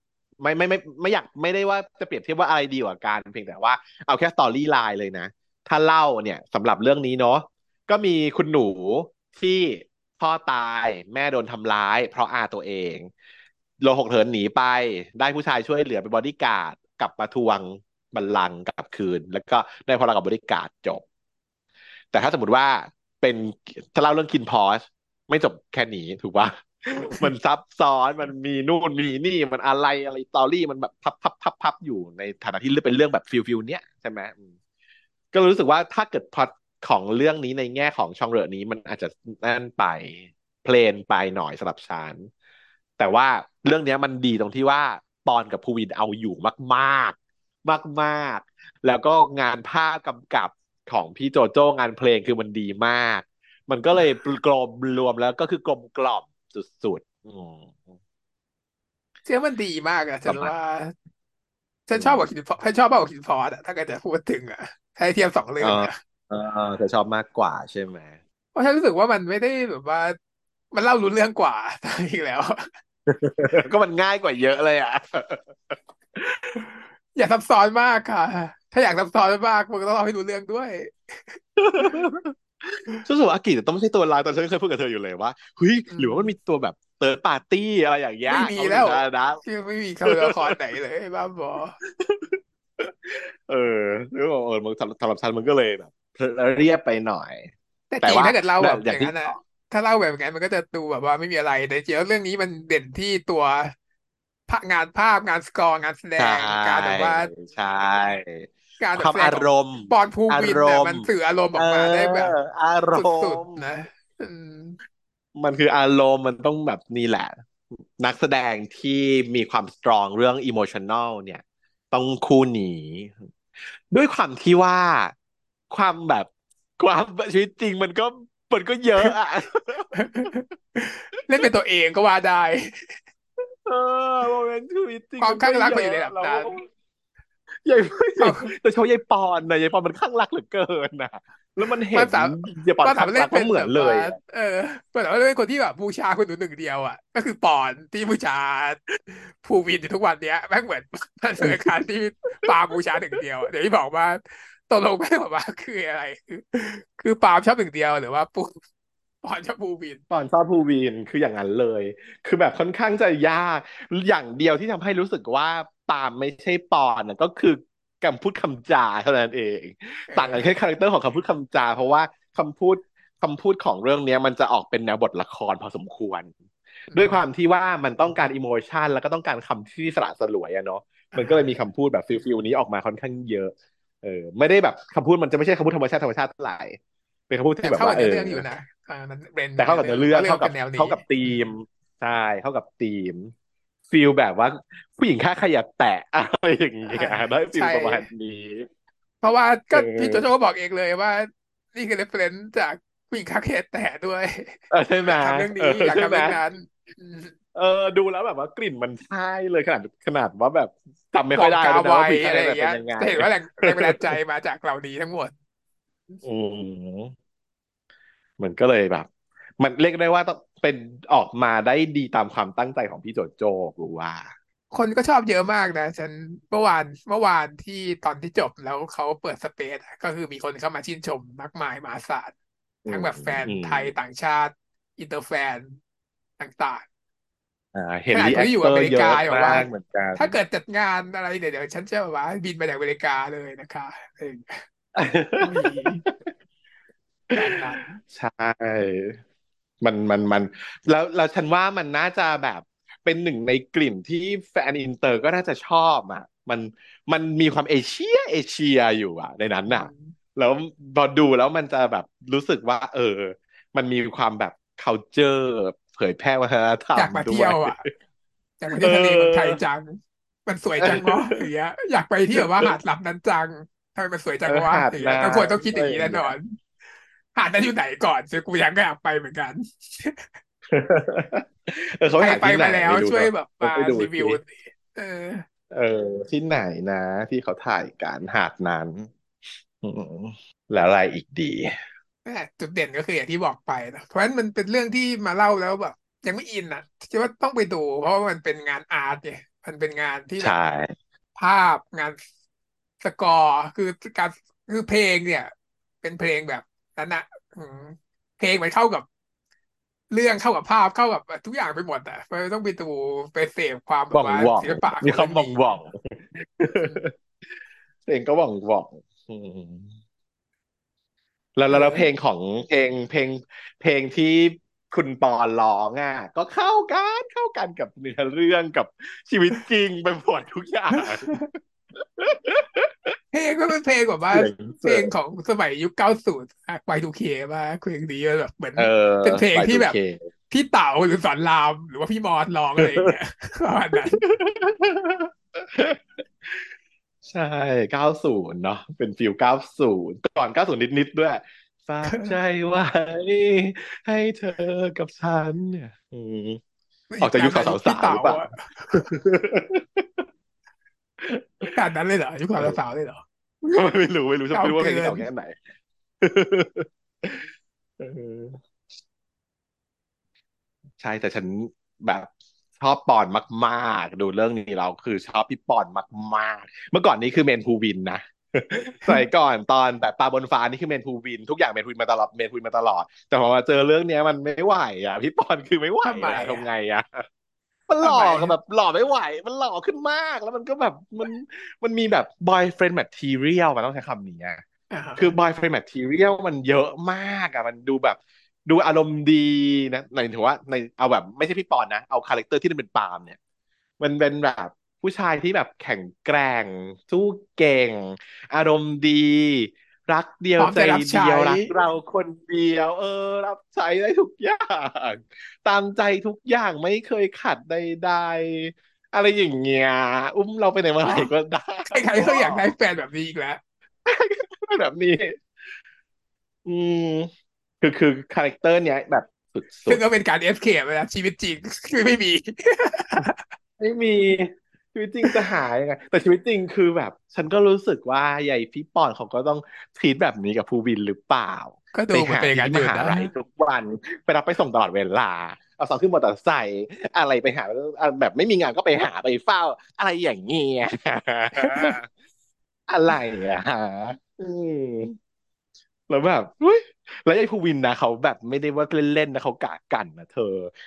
ไม่ไม่ไม่ไม่อยากไม่ได้ว่าจะเปรียบเทียบว่าอะไรดีกว่ากันเพียงแต่ว่าเอาแค่ storyline เลยนะ ถ้าเล่าเนี่ยสำหรับเรื่องนี้เนาะก็มีคุณหนูที่พ่อตายแม่โดนทำร้าย เพราะอาตัวเองระหกระเหินหนีไป ได้ผู้ชายช่วยเหลือเป็นบอดี้การ์ดกลับมาทวงบัลลังก์กลับคืน แล้วก็ได้พลังกับบอดี้การ์ดจบ แต่ถ้าสมมติว่าเป็นถ้าเล่าเรื่องคินน์พอร์ชไม่จบแค่นี้ถูกปะ มันซับซ้อนมันมีนู่นมีนี่มันอะไรอะไร story มันแบบพับพับพับพับอยู่ในฐานะที่เป็นเรื่องแบบ fic fic เนี้ยใช่ไหมก็รู้สึกว่าถ้าเกิดพอตของเรื่องนี้ในแง่ของช่องเรือนี้มันอาจจะนั่นไปเพลนไปหน่อยสำหรับฉันแต่ว่าเรื่องนี้มันดีตรงที่ว่าปอนกับภูวินเอาอยู่มาก ๆ มาก ๆ แล้วก็งานภาพกำกับของพี่โจโจ้งานเพลงคือมันดีมาก มันก็เลยกลมรวมแล้วก็คือกลมกล่อม สุดๆอืมเชื่อมันดีมากอะปฉันระมาณว่า ฉัอืนชอบมกว่าคินฟอร์ฉันชอบมากกว่าคินฟอร์ดอะถ้าเกิดจะพูดถึงอะถ้าให้เทียบสองเรื่เอองออะเออเธอชอบมากกว่าใช่ไหมเพราะฉันรู้สึกว่ามันไม่ได้แบบว่า มันเล่ารู้เรื่องกว่าตอนอีกแล้ว ก็มันง่ายกว่าเยอะเลยอะ อย่าซับซ้อนมากค่ะ ถ้าอยากซับซ้อนมากมันก็ต้องเล่าให้รู้เรื่องด้วย รู้สึกว่าอากิจะต้องไม่ใช่ตัวร้ายตอนฉันเคยพูดกับเธออยู่เลยว่าเฮ้ยอืหรือว่ามันมีมตัวแบบเติร์ดปาร์ตี้อะไรอย่างเงี้ยไม่มีเอาแล้วถึงนะที่ไม่มีตัวละครไหนเลยบ้าบอเออหรือว่าเออมันสำหรับสำหรับฉันมันก็เลยแบบเรียบไปหน่อย แต่แต่จริงว่าถ้าเกิดเล่าเนี่แบยบออย่างย่างที่นั้นอะถ้าเล่าแบบอย่างนั้นมันก็จะดูแบบว่าไม่มีอะไรแต่จริงๆแล้วเรื่องนี้มันเด่นที่ตัวภาพงานภาพงานสกอร์งานแสดใช่งการแบบว่าใช่ การคแบบวามแสดอางของรมณ์ปอนภูอาวินรเนี่ยมมันณ์สื่ออารมณ์อเออกมาได้แบบออารมสุดณ์ๆนะอืมมันคืออารมณ์มันต้องแบบนี่แหละ นักแสดงที่มีความสตรองเรื่องอิโมชัน a ลเนี่ย ต้องคู่นี้ด้วยความที่ว่าความแบบความชีวิตจริงมันก็มันก็เยอะอะเล่นเป็นตัวเองก็ว่าได้เออโมเมนต์ชีวิตจริงความมันข้าก็งรักเยมันอยู่อะในระดับแล้วนั้น ใหญ่ควาใหญ่มแต่ชอบยายปอนนะยายปอนมันข้างรักเหลือเกินนะแล้วมันเห็มันนสามยายปอนมันสาข้ามางรถรัเล่กนก็เป็นเหมืแบอนบเลว่ายอะเออมันสามารถเล่นเป็นคนที่แบบบูชาคนหนึ่งหนึ่งเดียวอะ ก็คือปอนที่บูชาภูวินอยู่ทุกวันเนี้ยแม่งเหมือนมันเหมือนการที่ปาล์มบูชาหนึ่งเดียวอะเดี๋ยวที่บอกว่าตกลงแม่งบอกว่าคืออะไร คือคือปาล์มชอบหนึ่งเดียวหรือว่าปูปอนชอบภูวินปอนชอบภูวินคืออย่างนั้นเลย คือแบบค่อนข้างจะยาก อย่างเดียวที่ทำให้รู้สึกว่า ปาล์มไม่ใช่ปอนน่ะก็คือคำพูดคำจาเท่านั้นเองเออต่างกันแค่ character ของคำพูดคำจา เพราะว่าคำพูดคำพูดของเรื่องเนี้ยมันจะออกเป็นแนวบทละครพอสมควรอืมด้วยความที่ว่ามันต้องการ emotion แล้วก็ต้องการคำที่สละสลวยอะเนาะอ่ามันก็เลยมีคำพูดแบบ fic fic นี้ออกมาค่อนข้างเยอะ เออ ไม่ได้แบบคำพูดมันจะไม่ใช่คำพูดธรรมชาติธรรมชาติเท่าไหร่เป็นคำพูดแต่ที่แบบเข้าว่ากับเอเนื้ออเรื่องอยู่นะอ่ามันเป็นแต่เข้ากับเนื้เนื้ออเรื่เรื่อองงเขาเรียกเข้าว่ากับเป็นแนวนี้เข้ากับธีอืมใช่เข้ากับธีม ฟีลแบบว่าผู้หญิงค่าขยับแตะอะไรอย่างเงี้ยอ่าได้ฟีลใช่ประมาณนี้ เพราะว่าเอก็พี่โจโจ้อก็บอกเองเลยว่า นี่คือเรฟเฟรนซ์จากผู้หญิงคาเคแต่ด้วยเออใช่ไหมอยากทำเรื่องเอนี้ออยากใช่ทำไหมเรื่องนั้นอืมเออดูแล้วแบบว่ากลิ่นมันใช่เลยขนาดขนาดว่าแบบจำไม่หค่ว่ออยงได้กาแล้วนะไวว่าผู้หญิงค่าอะไรขอยัย่าบงเป็เงี้ยนยังไงจะเห็นว่าแรงแรงบันดาลใจมาจากเหล่านี้ทั้งหมดอืมมันก็เลยแบบ มันเรียกได้ว่าต้อง เป็นออกมาได้ดีตามความตั้งใจของพี่โจโจ้รู้ว่า คนก็ชอบเยอะมากนะ ฉันเมื่อวานเมื่อวานที่ตอนที่จบแล้วเขาเปิด space อะก็คือมีคนเข้ามาชื่นชมมากมายมหาศาลอืทั้งแบบแฟนอืมต่างชาติ inter fan ต่างอ่าๆเห็นขนาดรีคแอนคที่อยู่อเมริเยกาอะบอกมาว่าเหมือนกันถ้าเกิดจัดงานอะไรเดี๋ยวเดี๋ยวฉันจะแบบว่าบินมาจากอเมริกาเลยนะคะเออก็มีแบบนั้นใช่ มันมันมันแล้วแล้วฉันว่ามันน่าจะแบบเป็นหนึ่งในกลิ่นที่แฟนอินเตอร์ก็น่าจะชอบอะ มันมันมีความเอเชียเอเชียอยู่อะ ในนั้นอือะมแล้วพอดูแล้วมันจะแบบรู้สึกว่า เออ มันมีความแบบ culture เผยแพร่วัฒนธรรอยากมาด้เที่ยวอยากมาเที่ยวทะเลเมืองไทยจังเออ มันสวยจังวะอย่างเงี้ยอยากไปที่แบบว่าหาดลับนั้นจังทำไมมันสวยจัเองอวะหาดอย่างเงี้ยน้ต้องควรต้องคิดำออะไรย่างอนี้ย่างแน่นเงี้อยน หาดนั้นอยู่ไหนก่อนซึ่งกูยังก็อยากไปเหมือนกันเออเขาใครหาไปที่ไหนมาแล้วไม่รู้ช่วยเนาะแบบต้องมาไปดูรีวิสิวสิเออ เออ ที่ไหนนะ ที่เขาถ่ายการหาดนั้นอืมแล้วอะไรอีกดีนั่นแหละจุดเด่นก็คืออย่างที่บอกไปนะเพราะฉะนั้นมันเป็นเรื่องที่มาเล่าแล้วแบบยังไม่อินอะคิดว่าต้องไปดู เพราะว่ามันเป็นงานอาร์ตเนี่ยมันเป็นงานที่แบบใช่ภาพงานสกอร์คือการคือเพลงเนี่ย เป็นเพลงแบบ นั้นนะอืมเพลงมันเข้ากับเรื่องเข้ากับภาพเข้ากับทุกอย่างไปหมดอะเพราะฉะนั้นต้องไปดูไปเสพความแบว่บองว่าว่องศิลปะขมีองควาเรื่มองว่องนี้ว่องอืมเพลงก็ว่องว่องอืมแล้วเอแล้วแล้วเพลงอของเพลงเพลง เพลงที่คุณปอนร้องอะ ก็เข้ากันเข้ากันกับเนื้อเรื่องกับชีวิตจริงไปหมดทุกอย่าง เพลงก็เป็นเพลงแบบว่าเสียงเพเสลริงของสมัยยุคเก้าศูนย์ไปทูเคมาเพลงนี้แบบเหมือนเออเป็นเพลงไปที่ทูแบบเคพี่เต๋าหรือสอนราม หรือว่าพี่มอสร้องอะไรอย่างเงี้ยประมาณนั้นใช่เก้าศูนย์เนาะเป็นฟิลเก้าศูนย์ก่อนเก้าศูนย์นิดๆด้วยฝากใจไว้ให้เธอกับฉันเนี่ยอืมออกจากยุคสาวสาวพี่สาวหเต๋ารือเปล่าอะขนาดนั้นเลยเหรอยุคสาวสาวเลยเหรอ ไม่รู้ไม่รู้เก่าไม่รู้ว่าเพลเกิงนี้นเก่าแค่ไหนเออใช่แต่ฉันแบบชอบปอนมากๆ ดูเรื่องนี้เราคือชอบพี่ปอนมาก ๆ เมื่อก่อนนี้คือเมนภูวินนะสมัยก่อนตอนแบบปลาบนฟ้านี่คือเมนภูวิน ทุกอย่างเมนภูวินมาตลอดเมนภูวินมาตลอด แต่พอมาเจอเรื่องเนี้ยมันไม่ไหวอะพี่ปอนคือไม่ไหวทำไมอะอะทำไงอะ มันหล่อทำไมกับแบบหล่อไม่ไหว มันหล่อขึ้นมากแล้วมันก็แบบมันมันมีแบบ boyfriend material มันต้องใช้คำนี้อะอ่าฮะคือ boyfriend material มันเยอะมากอะมันดูแบบดูอารมณ์ดีนะในถือว่าในเอาแบบไม่ใช่พี่ปอนนะ เอา character ที่มันเป็นปาล์มเนี่ย มันเป็นแบบผู้ชายที่แบบแข็งแกร่ง สู้เก่ง อารมณ์ดี รักเดียพวร้อมจะรับเดีใช้ รักเราคนเดียว เออ รับใช้ได้ทุกอย่าง ตามใจทุกอย่างไม่เคยขัดใดๆอะไรอย่างเงี้ยอุ้มเราไปไหนมาไหนก็ได้ใครๆก็อยากได้แฟนแบบนี้อยู่แล้วแบบนี้ อืมคือคือคาแรคเตอร์เนี้ยแบบสุดซึ่งก็เป็นการเอฟเคไปแล้วชีวิตจริงคือไม่มีๆไม่มี ชีวิตจริงจะหายยังไงแต่ชีวิตจริงคือแบบ ฉันก็รู้สึกว่าใหญ่พี่ปอนเขาก็ต้องทีทแบบนี้กับภูวินหรือเปล่า ก็ดูไปเหมือนหาเป็นอย่างนั้นที่อมยู่หานะลัยทุกวันไปรับไปส่งตลอดเวลาเอาสองขึ้นมอเตอร์ไซค์อะไรไปหาแบบไม่มีงานก็ไปหาไปเฝ้า อะไรอย่างเงี้ยอะไรอะฮะอืมแล้วแบบเฮ้ย แล้วไอ้ภูวินนะเขาแบบไม่ได้ว่าเล่นๆนะเขากะกันนะเธอ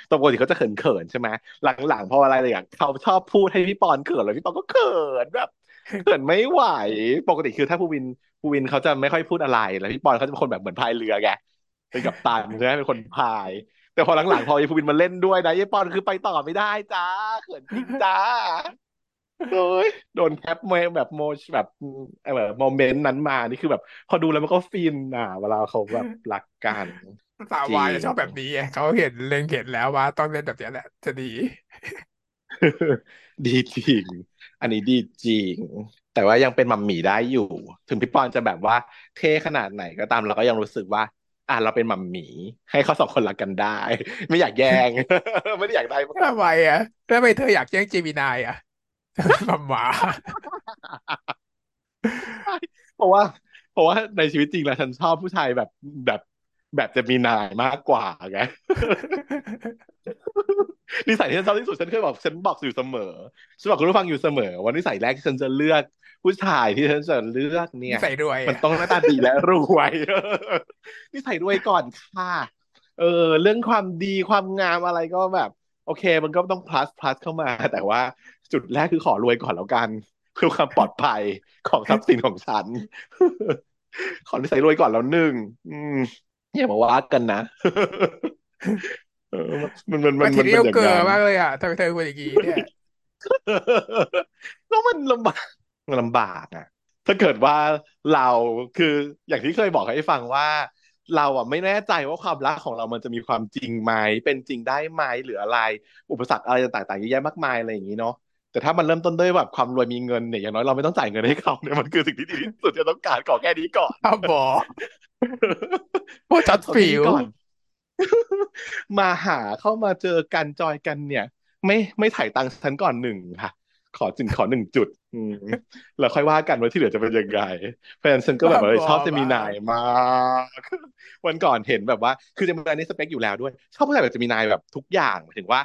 ตปกติเขาจะเขินๆใช่ไหมหลังๆพออะไรอย่างเขาชอบพูดให้พี่ปอนเขินเลยพี่ปอนก็เขินแบบเขินไม่ไหว ปกติคือถ้าภูวินภูวินเขาจะไม่ค่อยพูดอะไรแล้วพี่ปอนเขาจะเป็นคนแบบเหมือนพายเรือไงเป็นกัปตันใช่ไหมเป็นคนพาย แต่พอหลังๆพอไอ้ภูวินมาเล่นด้วยนะไอ้ปอนคือไปต่อไม่ได้จ้าเขินจริงจ้า โอ้ยโดน cap มาแบบโมแบบเออ moment นั้นมานี่คือแบบ พอดูแล้วมันก็ฟินอะเวลาเขาแบบรักกันสาววายจะชอบแบบนี้ไงเขาเห็นเล็งเห็นแล้วว่าต้องเล่นแบบนี้แหละ จะดี ดีจริง อันนี้ดีจริง แต่ว่ายังเป็นมัมหมี่ได้อยู่ ถึงพี่ปอนจะแบบว่า เท่ขนาดไหนก็ตามเราก็ยังรู้สึกว่า อะเราเป็นมัมหมี่ให้เขาสองคนรักกันได้ ไม่อยากแย่งไม่ได้อยากได้ทำไมอะแล้วทำไมเธออยากแย่งเจมินายอะ มัมหมาเพราะว่า เพราะว่าในชีวิตจริงแล้วฉันชอบผู้ชายแบบแบบแบบจะมีนายมากกว่าไงนิสัยที่ฉันชอบที่สุดฉันเคยบอกฉันบอกอยู่เสมอฉันบอกคุณผู้ฟังอยู่เสมอว่านิสัยแรกที่ฉันจะเลือกผู้ชายที่ฉันจะเลือกเนี่ยใส่รวยมันอะต้องหน้าตาดีและรวยนิสัยรวยก่อนค่ะ เออ เรื่องความดีความงามอะไรก็แบบ โอเค มันก็ต้อง plus plus เข้ามา แต่ว่า จุดแรกคือขอรวยก่อนแล้วกัน เพื่อความปลอดภัยของทรัพย์สินของฉัน ขอนิสัยรวยก่อนแล้วหนึ่งอืมอย่ามาว่ากันนะเออมันมันมันมามันทีมันเรียลอย่างเกิร์นั้นมากเลยอะทำไมเธอเป็นอย่างนี้เนี่ยแล้วมันลำบากมันลำบากอะ ถ้าเกิดว่าเราคืออย่างที่เคยบอกให้ฟังว่า เราอะไม่แน่ใจว่าความรักของเรามันจะมีความจริงไหมเป็นจริงได้ไหมหรืออะไร อุปสรรคอะไรต่างๆเยอะแยะมากมายอะไรอย่างนี้เนาะ แต่ถ้ามันเริ่มต้นด้วยแบบความรวยมีเงินเนี่ยอย่างน้อยเราไม่ต้องจ่ายเงินให้เขาเนี่ยมันคือสิ่งที่ดีที่สุดที่เราต้องการขอแค่นี้ก่อนอ้าวบอโอ้จัดขอฟิแค่นี้วก่อนมาหาเข้ามาเจอกันจอยกันเนี่ย ไม่ไม่ถ่ายตังค์ฉันก่อนหนึ่งค่ะ ขอจึงขอหนึ่งจุดอืมแล้วค่อยว่ากันว่าที่เหลือจะเป็นยังไงแฟนฉันก็แบบบ้าบอเออชอบเจมีไนน์มากมากวันก่อนเห็นแบบว่า คือเจมีไนน์นี่สเปคอยู่แล้วด้วย ชอบผู้ชายแบบเจมีไนน์แบบทุกอย่างหมายถึงว่า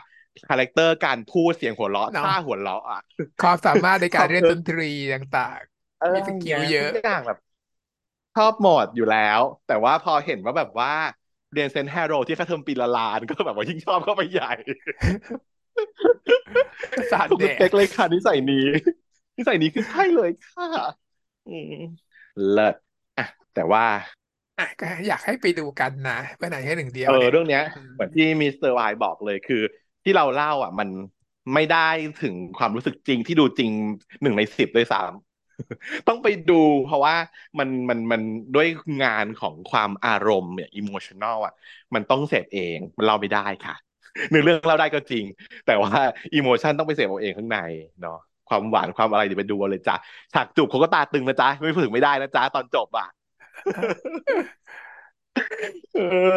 character การพูดเสียงหัวเราะเนาะท่าหัวเราะอะความสามารถในการเล่นดนตรีต่างๆเออเออมี skill เยอะทุกอย่างแบบชอบหมดอยู่แล้ว แต่ว่าพอเห็นว่าแบบว่าเรียนเซนต์แฮร์โรว์ที่ค่าเทอมปีละล้านก็แบบว่ายิ่งชอบเข้าไปใหญ่สาดถูกแดสเปดคเลยค่ะนิสัยนี้นิสัยนี้คือใช่เลยค่ะอืมเลิศอะแต่ว่าอะก็อยากให้ไปดูกันนะเมื่อไหร่แค่หนึ่งเดียเอวอเนี่ยเรื่องเนี้ยอืมเหมือนที่มิสเตอร์วายบอกเลยคือ ที่เราเล่าอะ มันไม่ได้ถึงความรู้สึกจริงที่ดูจริงหนึ่งในสิบด้วยซ้ำต้องไปดูเพราะว่ามันมันมันด้วยงานของความอารมณ์เนี่ยอิโมชัน a ลอะ มันต้องเสพเองมันเล่าไม่ได้ค่ะเนื้อเรื่องเล่าได้ก็จริง แต่ว่า emotion ต้องไปเสพเอาเองข้างในเนาะความหวานความอะไรเดี๋ยวไปดูเอาเลยจ้ะฉากจูบเขาก็ตาตึงนะจ๊ะไม่ถึงไม่ได้นะจ๊ะตอนจบอะเออ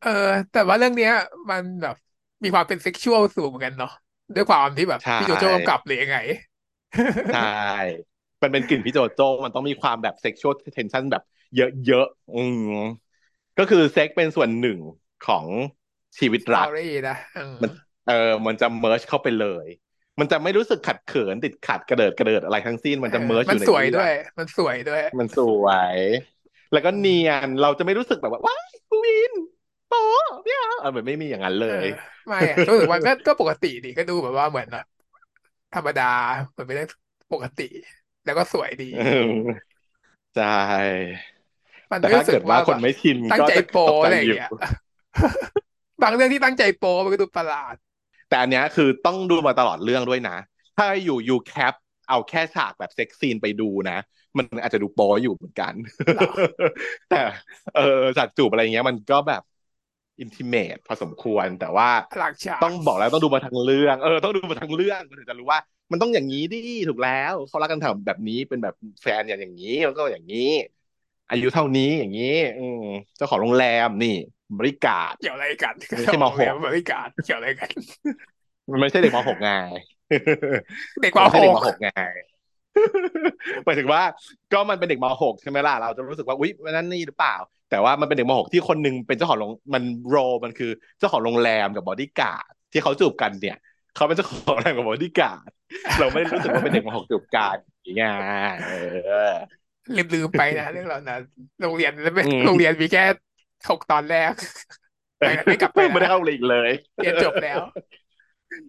เออ แต่ว่าเรื่องเนี้ย มันแบบ มีความเป็น sexual สูงเหมือนกันเนาะด้วยความที่แบบใช่พี่โจโจ้กำกับหรือยังไงใช่มันเป็นกลิ่นพี่โจโจ้มันต้องมีความแบบ sexual tension แบบเยอะๆอืมก็คือเซ็กเป็นส่วนหนึ่งของชีวิตสตรัอกรี่นะอืมมันเออมันจะ merge เข้าไปเลย มันจะไม่รู้สึกขัดเขินติดขัดกระเดิดกระเดิดอะไรทั้งสิ้นมันจะ merge อมันยู่ในสวยเรื่องด้วย มันสวย มันสวยด้วย มันสวย แล้วก็เนียนเราจะไม่รู้สึกแบบว่าว้ายกูวิน โป๊ะเนี่ยเออเหมือนไม่มีอย่างนั้นเลยเออไม่อะรู้สึกว่าก็ก็ปกติดีก็ดูแบบว่าเหมือนแบบธรรมดาเหมือนเป็นเรื่องปกติ แล้วก็สวยดีเออใช่มันแต่ไม่ถ้ารู้สึเกิกดว่าว่าคนแบบไม่ชินตั้งก็ใจจะโปตกใจอะไรอย่าองยู่เงี้ยบางเรื่องที่ตั้งใจโปมันก็ดูประหลาด แต่อันเนี้ยคือต้องดูมาตลอดเรื่องด้วยนะ ถ้าอยู่ยูแคปเอาแค่ฉากแบบเซ็กซีนไปดูนะ มันอาจจะดูโป๊อยู่เหมือนกันเหรอแต่เออฉากจูบอะไรเงี้ย มันก็แบบ อินทิเมตพอสมควรแต่ว่าหลังฉากต้องบอกแล้วต้องดูมาทั้งเรื่อง เออต้องดูมาทั้งเรื่องมันถึงจะรู้ว่า มันต้องอย่างนี้ดิถูกแล้วเขารักกันทำแบบนี้เป็นแบบแฟนอย่างอย่างนี้มันก็อย่างนี้ อายุเท่านี้อย่างนี้ อืมเจ้าของโรงแรมนี่ บริการเกี่ยวอะไรกันไม่ใช่มหกบริการเกี่ยวอะไรกัน มันไม่ใช่เด็กมหกไงเด็กมันว่าไม่ใช่เด็กหมกหกไงหมายถึงว่า ก็มันเป็นเด็กมหกใช่ไหมล่ะเราจะรู้สึกว่าอุ๊ยมันนั่นนี่หรือเปล่า แต่ว่ามันเป็นเด็กมหกที่คนหนึงเป็นเจ้าของโรงมันโรมันคือเจ้าของโรงแรมกับบอดี้การ์ดที่เขาจูบกันเนี่ยเขาเป็นเจ้าของโรงแรมกับบอดี้การ์ดเราไม่ได้รู้สึกว่าเป็นเด็กมอหกจูบกันอย่างเงี้ยเออลืมลืมไปนะเรื่องเหล่านั้นโรงเรียนไม่อืมโรงเรียนมีแค่หกตอนแรกไม่ไม่กลับไปนะไม่ได้เข้าเรียนอีกเลยเรียนจบแล้ว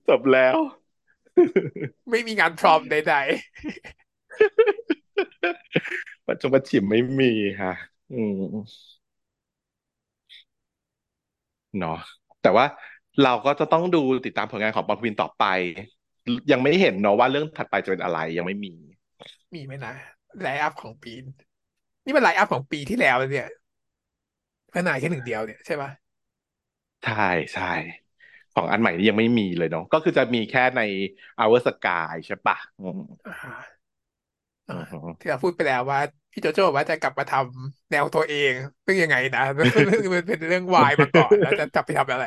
จบแล้ว ไม่มีงานพร้อมใดปัจจุบันฉิมไม่มีค่ะ อืม เนาะแต่ว่าเราก็จะต้องดูติดตามผลงานของปอนภูวินต่อไป ยังไม่เห็นเนาะว่าเรื่องถัดไปจะเป็นอะไรยังไม่มีๆมีไหมนะ line up ของปีนี้มัน line up ของปีที่แล้วเนี่ยพนายแค่หนึ่งเดียวเนี่ยใช่ปะใช่ใช่ของอันใหม่นี่ยังไม่มีเลยเนาะก็คือจะมีแค่ใน Our Sky ใช่ปะอืมอ่าอือ่ามที่เราพูดไปแล้วว่า พี่โจโจ้บอกว่าจะกลับมาทำแนวตัวเอง ซึ่งยังไงนะมันเป็นเรื่องวายมาก่อนแล้วจะกลับไปทำอะไร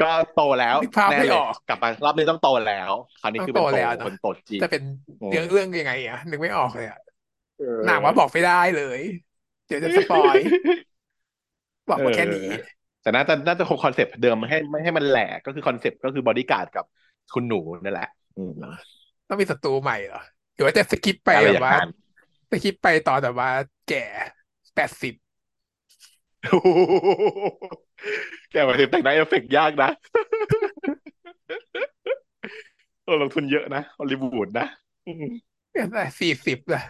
ก็โตแล้วนึกภาพแน่กลับมารอบนี้ต้องโตแล้ว คราวนี้ต้องคือเป็นโตโตแล้วเนอะคนโตจริงจะเป็นอืมเรื่องเรื่องยังไงอะนึกไม่ออกเลยอะเออหนังว่าบอกไม่ได้เลย เดี๋ยวจะ spoilบอกมาแค่นี้เออแต่น่าจะน่าจะคง concept เดิมไม่ให้ไม่ให้มันแหลกก็คือ concept ก็คือบอดี้การ์ดกับคุณหนูนั่นแหละอืมต้องมีศัตรูใหม่เหรอห รือว่าจะสกิปไปอะไรแบอย่าบงว่านั้นสกิปไปตอนแบบว่า แก่แปดสิบโอ้โหแกมาถึงแต่งหน้าเอฟเฟกต์ยากนะเออลงทุนเยอะนะฮอลลีวูดนะอืมสี่สิบละ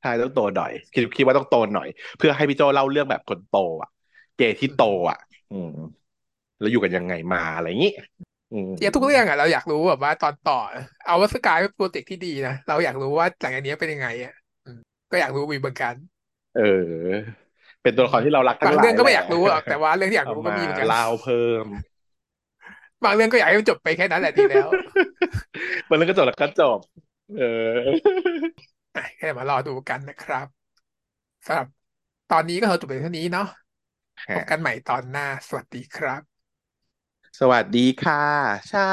ใช่ต้องโตหน่อย คิดคิดว่าต้องโตหน่อย เพื่อให้พี่โจเล่าเรื่องแบบคนโต อะ เกย์ที่โตอะ อืม แล้วอยู่กันยังไงมาอะไรอย่างนี้ อืมเทียบทุกเรื่องอะเราอยากรู้แบบว่าตอนต่อ เอาว่าสกายเป็นโปรเจกต์ที่ดีนะเราอยากรู้ว่าหลังจากนี้เป็นยังไงอะอืมก็อยากรู้มีเหมือนกัน เออ เป็นตัวละครที่เรารักทั้บางงหลายเรื่องก็ไม่แหอละยากรู้หรอกแต่ว่าเรื่องที่อยากเอารู้ก็มามีเหมือนกันเล่าเพิ่มบางเรื่องก็อยากให้มันจบไปแค่นั้นแหละดีแล้วมันเรื่องก็จบแล้วก็จบ เอออะก็เดี๋ยวมารอดูกันนะครับสำหรับตอนนี้ก็เราจบไปเท่านี้เนาะพบกันใหม่ตอนหน้า สวัสดีครับ สวัสดีค่ะ เช้า